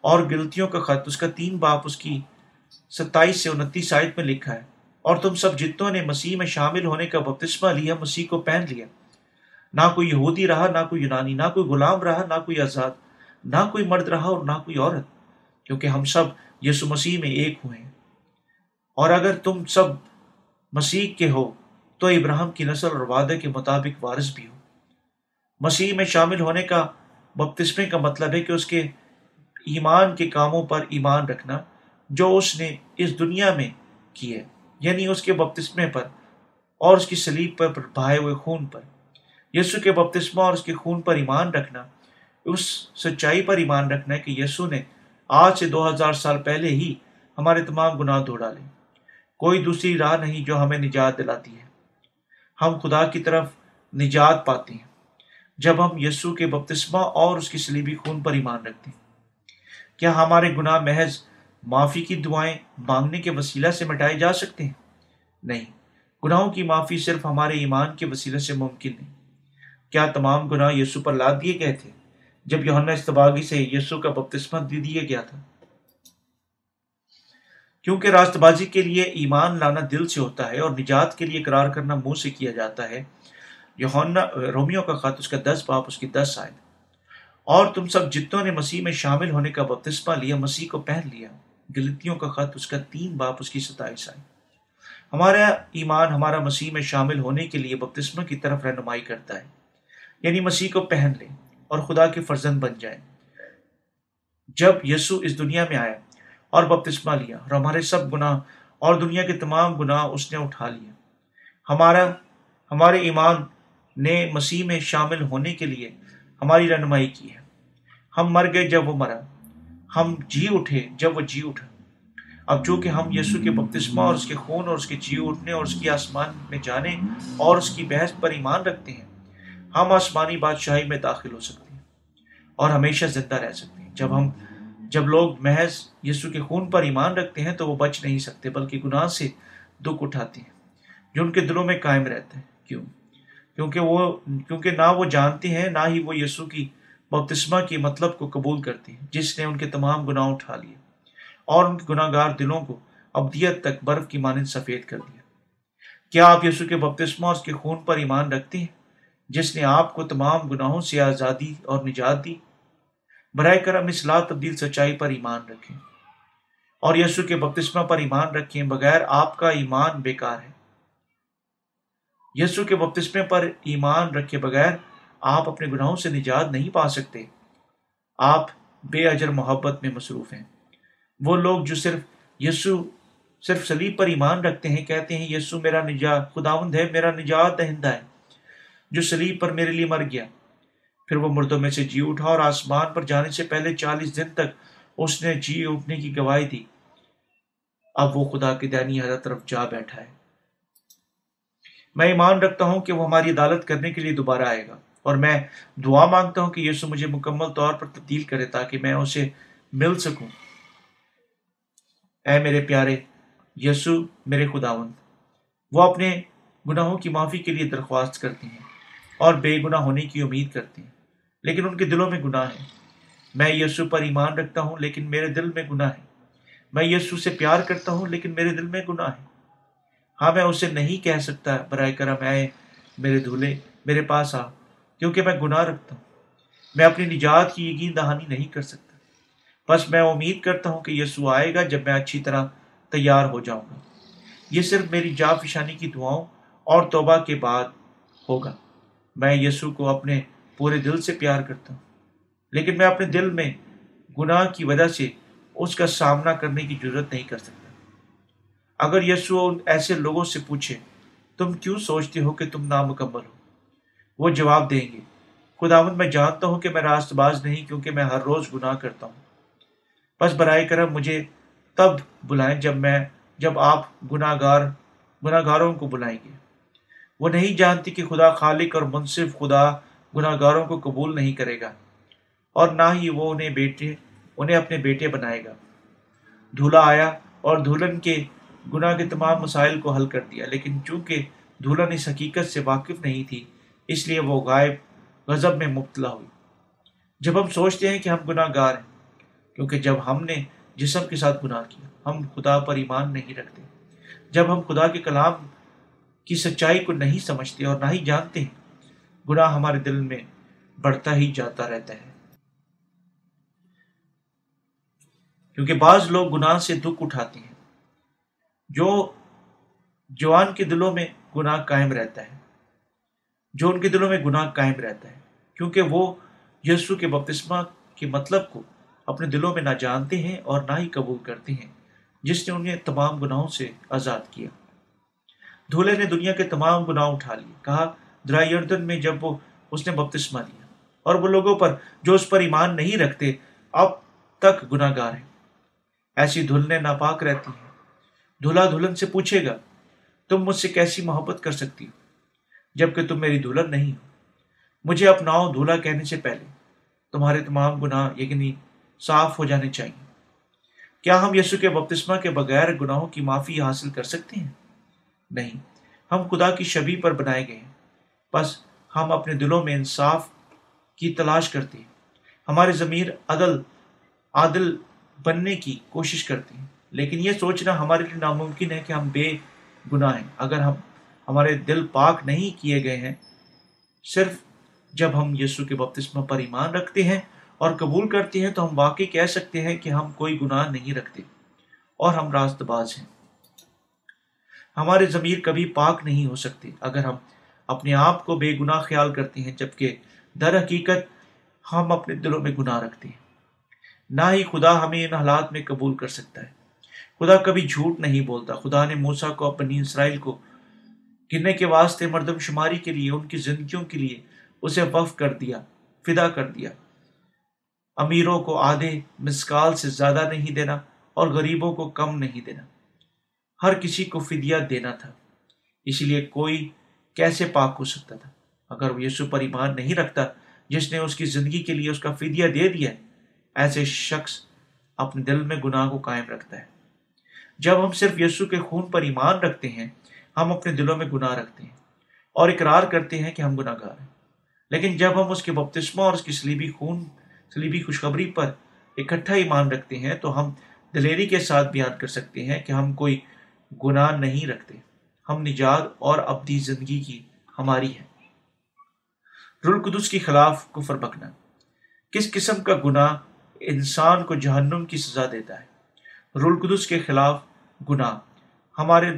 Speaker 1: اور گلتیوں کا خط، اس کا تین باپ، اس کی ستائیس سے انتیس آیت میں لکھا ہے۔ اور تم سب جتوں نے مسیح میں شامل ہونے کا بپتسمہ لیا، مسیح کو پہن لیا۔ نہ کوئی یہودی رہا، نہ کوئی یونانی، نہ کوئی غلام رہا، نہ کوئی آزاد، نہ کوئی مرد رہا اور نہ کوئی عورت، کیونکہ ہم سب یسو مسیح میں ایک ہوئے ہیں۔ اور اگر تم سب مسیح کے ہو، تو ابراہم کی نسل اور وعدے کے مطابق وارث بھی ہو۔ مسیح میں شامل ہونے کا بپتسمے کا مطلب ہے کہ اس کے ایمان کے کاموں پر ایمان رکھنا جو اس نے اس دنیا میں کیے یعنی اس کے بپتسمے پر اور اس کی سلیب پر بہائے ہوئے خون پر۔ یسو کے بپتسمہ اور اس کے خون پر ایمان رکھنا، اس سچائی پر ایمان رکھنا ہے کہ یسو نے آج سے دو ہزار سال پہلے ہی ہمارے تمام گناہ دھو ڈالے۔ کوئی دوسری راہ نہیں جو ہمیں نجات دلاتی ہے۔ ہم خدا کی طرف نجات پاتے ہیں۔ جب ہم یسو کے بپتسمہ اور اس کی سلیبی خون پر ایمان رکھتے ہیں کیا ہمارے گناہ محض معافی کی دعائیں مانگنے کے وسیلہ سے مٹائے جا سکتے ہیں؟ نہیں، گناہوں کی معافی صرف ہمارے ایمان کے وسیلے سے ممکن ہے کیا تمام گناہ یسو پر لاد دیے گئے تھے؟ جب یونا استباغی سے یسو کا بپتسمہ دے دیا گیا تھا۔ کیونکہ راست بازی کے لیے ایمان لانا دل سے ہوتا ہے اور نجات کے لیے اقرار کرنا منہ سے کیا جاتا ہے یونا رومیو کا خط، اس کا دس باپ اس کی دس آئے اور تم سب جتوں نے مسیح میں شامل ہونے کا بپتسمہ لیا، مسیح کو پہن لیا۔ گلتیوں کا خط، اس کا تین باپ، اس کی ستائش آئی۔ ہمارا ایمان، ہمارا مسیح میں شامل ہونے کے لیے بپتسمہ کی طرف رہنمائی کرتا ہے۔ یعنی مسیح کو پہن لیں اور خدا کے فرزند بن جائیں۔ جب یسو اس دنیا میں آیا اور بپتسمہ لیا، اور ہمارے سب گناہ اور دنیا کے تمام گناہ اس نے اٹھا لیے۔ ہمارا، ہمارے ایمان نے مسیح میں شامل ہونے کے لیے ہماری رہنمائی کی ہے۔ ہم مر گئے جب وہ مرا۔ ہم جی اٹھے جب وہ جی اٹھا۔ اب جو کہ ہم یسو کے بپتسمہ اور اس کے خون اور اس کے جی اٹھنے اور اس کی آسمان میں جانے اور اس کی بحث پر ایمان رکھتے ہیں، ہم آسمانی بادشاہی میں داخل ہو سکتے ہیں اور ہمیشہ زندہ رہ سکتے ہیں۔ جب ہم، جب لوگ محض یسو کے خون پر ایمان رکھتے ہیں تو وہ بچ نہیں سکتے، بلکہ گناہ سے دکھ اٹھاتے ہیں، جو ان کے دلوں میں قائم رہتے ہیں کیوں؟ کیونکہ وہ، کیونکہ نہ وہ جانتے ہیں، نہ ہی وہ یسو کی بپتسمہ کے مطلب کو قبول کرتے ہیں، جس نے ان کے تمام گناہ اٹھا لیے اور ان کے گناہ گار دلوں کو ابدیت تک برف کی مانند سفید کر دیا۔ کیا آپ یسو کے بپتسمہ اس کے خون پر ایمان رکھتے ہیں، جس نے آپ کو تمام گناہوں سے آزادی اور نجات دی؟ برائے کرم اصلاح تبدیل سچائی پر ایمان رکھیں۔ اور یسو کے بپتسمہ پر ایمان رکھیں بغیر آپ کا ایمان بیکار ہے۔ یسو کے بپتسمے پر ایمان رکھے بغیر آپ اپنے گناہوں سے نجات نہیں پا سکتے۔ آپ بے اجر محبت میں مصروف ہیں۔ وہ لوگ جو صرف یسو صرف سلیب پر ایمان رکھتے ہیں، کہتے ہیں یسو میرا نجات خداوند ہے، میرا نجات دہندہ ہے۔ جو سلیب پر میرے لیے مر گیا، پھر وہ مردوں میں سے جی اٹھا اور آسمان پر جانے سے پہلے چالیس دن تک اس نے جی اٹھنے کی گواہی دی۔ اب وہ خدا کی دینی حضرت طرف جا بیٹھا ہے۔ میں ایمان رکھتا ہوں کہ وہ ہماری عدالت کرنے کے لیے دوبارہ آئے گا۔ اور میں دعا مانگتا ہوں کہ یسو مجھے مکمل طور پر تبدیل کرے تاکہ میں اسے مل سکوں۔ اے میرے پیارے یسو میرے خداوند، وہ اپنے گناہوں کی معافی کے لیے درخواست کرتے ہیں اور بے گناہ ہونے کی امید کرتے ہیں، لیکن ان کے دلوں میں گناہ ہے میں یسو پر ایمان رکھتا ہوں، لیکن میرے دل میں گناہ ہے میں یسو سے پیار کرتا ہوں، لیکن میرے دل میں گناہ ہے ہاں میں اسے نہیں کہہ سکتا، برائے کرم آئے میرے دھولے، میرے پاس آ۔ کیونکہ میں گناہ رکھتا ہوں۔ میں اپنی نجات کی یقین دہانی نہیں کر سکتا۔ بس میں امید کرتا ہوں کہ یسو آئے گا جب میں اچھی طرح تیار ہو جاؤں گا۔ یہ صرف میری جا فشانی کی دعاؤں اور توبہ کے بعد ہوگا۔ میں یسو کو اپنے پورے دل سے پیار کرتا ہوں۔ لیکن میں اپنے دل میں گناہ کی وجہ سے اس کا سامنا کرنے کی ضرورت نہیں کر سکتا۔ اگر یسو ایسے لوگوں سے پوچھے، تم کیوں سوچتے ہو کہ تم نامکمل ہو؟ وہ جواب دیں گے۔ خداوند، میں جانتا ہوں کہ میں راست باز نہیں کیونکہ میں ہر روز گناہ کرتا ہوں۔ بس برائے کرم مجھے تب بلائیں جب میں، جب آپ گناہ گار گناہ گاروں کو بلائیں گے۔ وہ نہیں جانتی کہ خدا خالق اور منصف خدا گناہ گاروں کو قبول نہیں کرے گا، اور نہ ہی وہ انہیں بیٹے، انہیں اپنے بیٹے بنائے گا۔ دھولا آیا اور دھولن کے گناہ کے تمام مسائل کو حل کر دیا، لیکن چونکہ دھولن اس حقیقت سے واقف نہیں تھی اس لیے وہ غائب، غضب میں مبتلا ہوئی۔ جب ہم سوچتے ہیں کہ ہم گناہ گار ہیں، کیونکہ جب ہم نے جسم کے ساتھ گناہ کیا، ہم خدا پر ایمان نہیں رکھتے۔ جب ہم خدا کے کلام کی سچائی کو نہیں سمجھتے اور نہ ہی جانتے ہیں، گناہ ہمارے دل میں بڑھتا ہی جاتا رہتا ہے۔ کیونکہ بعض لوگ گناہ سے دکھ اٹھاتے ہیں، جو جوان کے دلوں میں گناہ قائم رہتا ہے۔ جو ان کے دلوں میں گناہ قائم رہتا ہے، کیونکہ وہ یسو کے بپتسمہ کے مطلب کو اپنے دلوں میں نہ جانتے ہیں اور نہ ہی قبول کرتے ہیں، جس نے انہیں تمام گناہوں سے آزاد کیا۔ دھولے نے دنیا کے تمام گناہ اٹھا لیے، کہا درائی اردن میں جب وہ اس نے بپتسمہ لیا اور وہ لوگوں پر جو اس پر ایمان نہیں رکھتے، اب تک گناہ گار ہیں۔ ایسی دھلنے ناپاک رہتی ہیں۔ دھلا دلہن سے پوچھے گا، تم مجھ سے کیسی محبت کر سکتی ہو؟ جبکہ تم میری دلہن نہیں ہو۔ مجھے اپناؤ دھولا کہنے سے پہلے تمہارے تمام گناہ یقینی صاف ہو جانے چاہیے۔ کیا ہم یسو کے بپتسمہ کے بغیر گناہوں کی معافی حاصل کر سکتے ہیں؟ نہیں، ہم خدا کی شبی پر بنائے گئے ہیں۔ بس ہم اپنے دلوں میں انصاف کی تلاش کرتے ہیں۔ ہمارے ضمیر عدل، عادل بننے کی کوشش کرتے ہیں۔ لیکن یہ سوچنا ہمارے لیے ناممکن ہے کہ ہم بے گناہ ہیں۔ اگر ہم ہمارے دل پاک نہیں کیے گئے ہیں، صرف جب ہم یسو کے بپتسمہ پر ایمان رکھتے ہیں اور قبول کرتے ہیں تو ہم واقعی کہہ سکتے ہیں کہ ہم کوئی گناہ نہیں رکھتے اور ہم راست باز ہیں۔ ہمارے ضمیر کبھی پاک نہیں ہو سکتے اگر ہم اپنے آپ کو بے گناہ خیال کرتے ہیں، جبکہ در حقیقت ہم اپنے دلوں میں گناہ رکھتے ہیں۔ نہ ہی خدا ہمیں ان حالات میں قبول کر سکتا ہے۔ خدا کبھی جھوٹ نہیں بولتا۔ خدا نے موسا کو، اپنی اسرائیل کو گرنے کے واسطے مردم شماری کے لیے، ان کی زندگیوں کے لیے اسے وف کر دیا، فدا کر دیا۔ امیروں کو آدھے مسکال سے زیادہ نہیں دینا اور غریبوں کو کم نہیں دینا۔ ہر کسی کو فدیہ دینا تھا، اس لیے کوئی کیسے پاک ہو سکتا تھا؟ اگر وہ یسو پر ایمان نہیں رکھتا، جس نے اس کی زندگی کے لیے اس کا فدیہ دے دیا ایسے شخص اپنے دل میں گناہ کو قائم رکھتا ہے۔ جب ہم صرف یسو کے خون پر ایمان رکھتے ہیں ہم اپنے دلوں میں گناہ رکھتے ہیں اور اقرار کرتے ہیں کہ ہم گناہ گار ہیں۔ لیکن جب ہم اس کے بپتسمہ اور اس کی سلیبی خون، سلیبی خوشخبری پر اکٹھا ایمان رکھتے ہیں، تو ہم دلیری کے ساتھ بیان کر سکتے ہیں کہ ہم کوئی گناہ نہیں رکھتے۔ ہم نجات اور ابدی زندگی کی ہماری ہے رلقدس کے خلاف کفر بکنا کس قسم کا گناہ انسان کو جہنم کی سزا دیتا ہے؟ رلقدس کے خلاف گناہ۔ ہمارے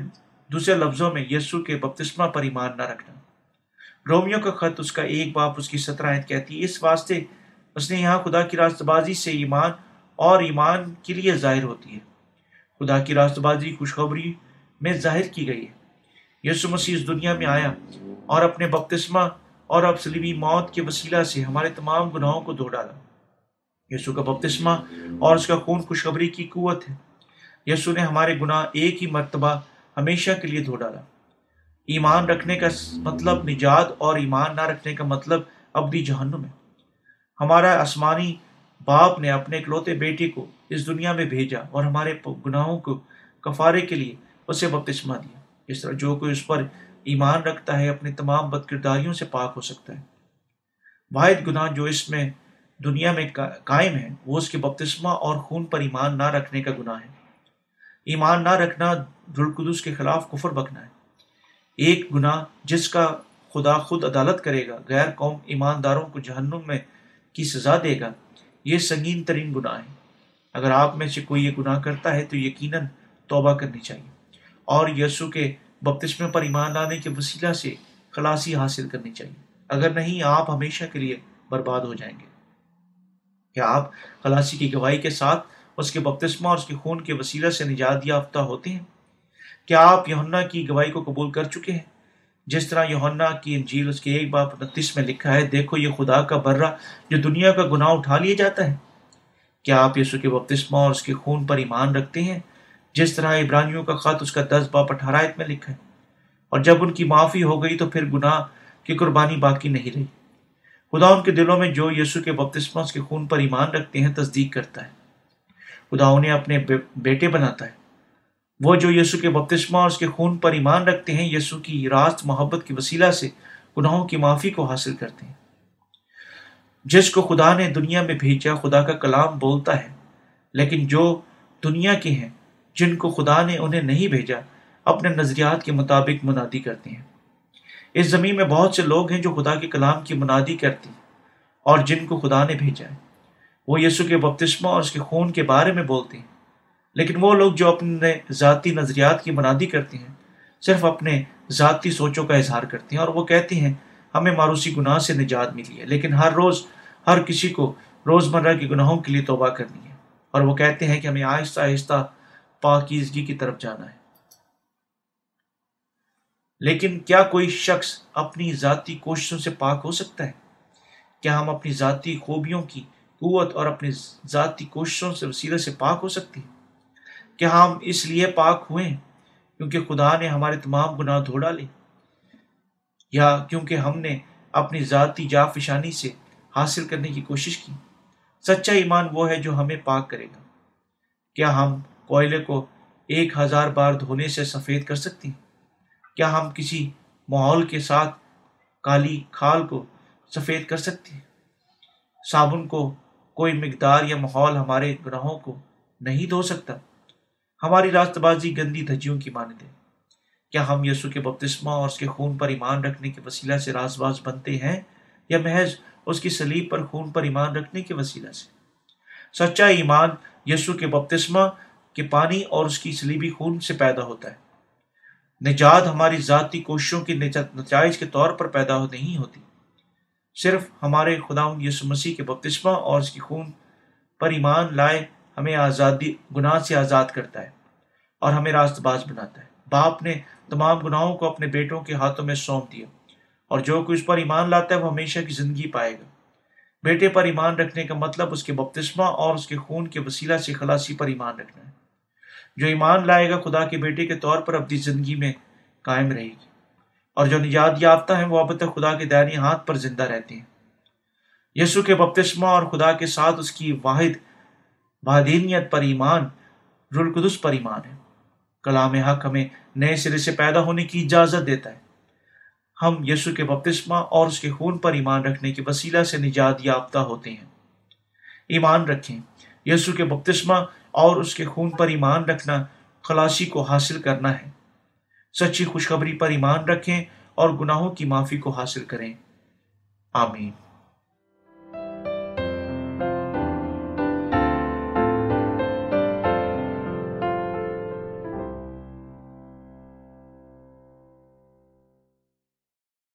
Speaker 1: دوسرے لفظوں میں یسو کے بپتسمہ پر ایمان نہ رکھنا۔ رومیو کا خط اس کا ایک باپ اس کی سترہ کہتی ہے، اس واسطے اس نے یہاں خدا کی راست بازی سے ایمان اور ایمان کے لیے ظاہر ہوتی ہے۔ خدا کی راست بازی خوشخبری میں ظاہر کی گئی ہے۔ یسو مسیح اس دنیا میں آیا اور اپنے بپتسمہ اور اب سلیبی موت کے وسیلہ سے ہمارے تمام گناہوں کو دھو ڈالا۔ یسو کا بپتسمہ اور اس کا خون خوشخبری کی قوت ہے۔ یسو نے ہمارے گناہ ایک ہی مرتبہ ہمیشہ کے لیے دھو ڈالا۔ ایمان رکھنے کا مطلب نجات اور ایمان نہ رکھنے کا مطلب ابدی جہنم ہے۔ ہمارا آسمانی باپ نے اپنے اکلوتے بیٹے کو اس دنیا میں بھیجا اور ہمارے گناہوں کو کفارے کے لیے اسے بپتسمہ دیا۔ اس طرح جو کوئی اس پر ایمان رکھتا ہے اپنے تمام بد کرداریوں سے پاک ہو سکتا ہے۔ واحد گناہ جو اس میں دنیا میں قائم ہے، وہ اس کے بپتسمہ اور خون پر ایمان نہ رکھنے کا گناہ ہے۔ ایمان نہ رکھنا دلقدس کے خلاف کفر بکنا ہے۔ ایک گناہ جس کا خدا خود عدالت کرے گا، غیر قوم ایمانداروں کو جہنم میں کی سزا دے گا، یہ سنگین ترین گناہ ہے۔ اگر آپ میں سے کوئی یہ گناہ کرتا ہے تو یقیناً توبہ کرنی چاہیے۔ اور یسو کے بپتسمے پر ایمان لانے کے وسیلہ سے خلاصی حاصل کرنی چاہیے۔ اگر نہیں، آپ ہمیشہ کے لیے برباد ہو جائیں گے۔ کیا آپ خلاصی کی گواہی کے ساتھ اس کے بپتسمہ اور اس کے خون کے وسیلہ سے نجات یافتہ ہوتے ہیں؟ کیا آپ یونا کی گواہی کو قبول کر چکے ہیں؟ جس طرح یونا کی انجیل اس کے ایک باپ انتیس میں لکھا ہے، دیکھو یہ خدا کا برہ جو دنیا کا گناہ اٹھا لیا جاتا ہے۔ کیا آپ یسو کے بپتسمہ اور اس کے خون پر ایمان رکھتے ہیں؟ جس طرح عبرانیوں کا خط اس کا دس باپ اٹھارائت میں لکھا ہے۔ اور جب ان کی معافی ہو گئی تو پھر گناہ کی قربانی باقی نہیں رہی۔ خدا ان کے دلوں میں جو یسو کے بپتسمہ اس کے خون پر ایمان رکھتے ہیں، تصدیق کرتا ہے۔ خدا انہیں اپنے بیٹے بناتا ہے۔ وہ جو یسو کے بپتسمہ اور اس کے خون پر ایمان رکھتے ہیں یسو کی راست محبت کی وسیلہ سے گناہوں کی معافی کو حاصل کرتے ہیں۔ جس کو خدا نے دنیا میں بھیجا، خدا کا کلام بولتا ہے، لیکن جو دنیا کے ہیں، جن کو خدا نے انہیں نہیں بھیجا، اپنے نظریات کے مطابق منادی کرتے ہیں۔ اس زمین میں بہت سے لوگ ہیں جو خدا کے کلام کی منادی کرتے ہیں اور جن کو خدا نے بھیجا ہے۔ وہ یسو کے بپتسمہ اور اس کے خون کے بارے میں بولتے ہیں۔ لیکن وہ لوگ جو اپنے ذاتی نظریات کی منادی کرتے ہیں، صرف اپنے ذاتی سوچوں کا اظہار کرتے ہیں اور وہ کہتے ہیں، ہمیں ماروسی گناہ سے نجات ملی ہے، لیکن ہر روز ہر کسی کو روزمرہ کے گناہوں کے لیے توبہ کرنی ہے۔ اور وہ کہتے ہیں کہ ہمیں آہستہ آہستہ پاکیزگی کی طرف جانا ہے۔ لیکن کیا کوئی شخص اپنی ذاتی کوششوں سے پاک ہو سکتا ہے؟ کیا ہم اپنی ذاتی خوبیوں کی قوت اور اپنی ذاتی کوششوں سے وسیلے سے پاک ہو سکتی ہیں؟ کیا ہم اس لیے پاک ہوئے کیونکہ خدا نے ہمارے تمام گناہ دھو ڈالے یا کیونکہ ہم نے اپنی ذاتی جافشانی سے حاصل کرنے کی کوشش کی۔ سچا ایمان وہ ہے جو ہمیں پاک کرے گا۔ کیا ہم کوئلے کو ایک ہزار بار دھونے سے سفید کر سکتے ہیں؟ کیا ہم کسی ماحول کے ساتھ کالی کھال کو سفید کر سکتے ہیں؟ صابن کو کوئی مقدار یا ماحول ہمارے گناہوں کو نہیں دھو سکتا۔ ہماری راست بازی گندی دھجیوں کی مانند ہے۔ کیا ہم یسو کے بپتسمہ اور اس کے خون پر ایمان رکھنے کے وسیلہ سے راز باز بنتے ہیں یا محض اس کی سلیب پر خون پر ایمان رکھنے کے وسیلہ سے؟ سچا ایمان یسو کے بپتسمہ کے پانی اور اس کی سلیبی خون سے پیدا ہوتا ہے۔ نجات ہماری ذاتی کوششوں کی نتائج کے طور پر پیدا نہیں ہوتی۔ صرف ہمارے خدا یسو مسیح کے بپتسمہ اور اس کی خون پر ایمان لائے ہمیں آزادی، گناہ سے آزاد کرتا ہے اور ہمیں راست باز بناتا ہے۔ باپ نے تمام گناہوں کو اپنے بیٹوں کے ہاتھوں میں سونپ دیا اور جو کوئی اس پر ایمان لاتا ہے وہ ہمیشہ کی زندگی پائے گا۔ بیٹے پر ایمان رکھنے کا مطلب اس کے بپتسمہ اور اس کے خون کے وسیلہ سے خلاصی پر ایمان رکھنا ہے۔ جو ایمان لائے گا خدا کے بیٹے کے طور پر اپنی زندگی میں قائم رہے گی اور جو نجات یافتہ ہیں وہ اب تک خدا کے دائنی ہاتھ پر زندہ رہتے ہیں۔ یسو کے بپتسمہ اور خدا کے ساتھ اس کی واحد بادینیت پر ایمان رلقدس پر ایمان ہے۔ کلام حق ہمیں نئے سرے سے پیدا ہونے کی اجازت دیتا ہے۔ ہم یسو کے بپتسمہ اور اس کے خون پر ایمان رکھنے کے وسیلہ سے نجات یافتہ ہوتے ہیں۔ ایمان رکھیں یسو کے بپتسمہ اور اس کے خون پر ایمان رکھنا خلاصی کو حاصل کرنا ہے۔ سچی خوشخبری پر ایمان رکھیں اور گناہوں کی معافی کو حاصل کریں۔ آمین۔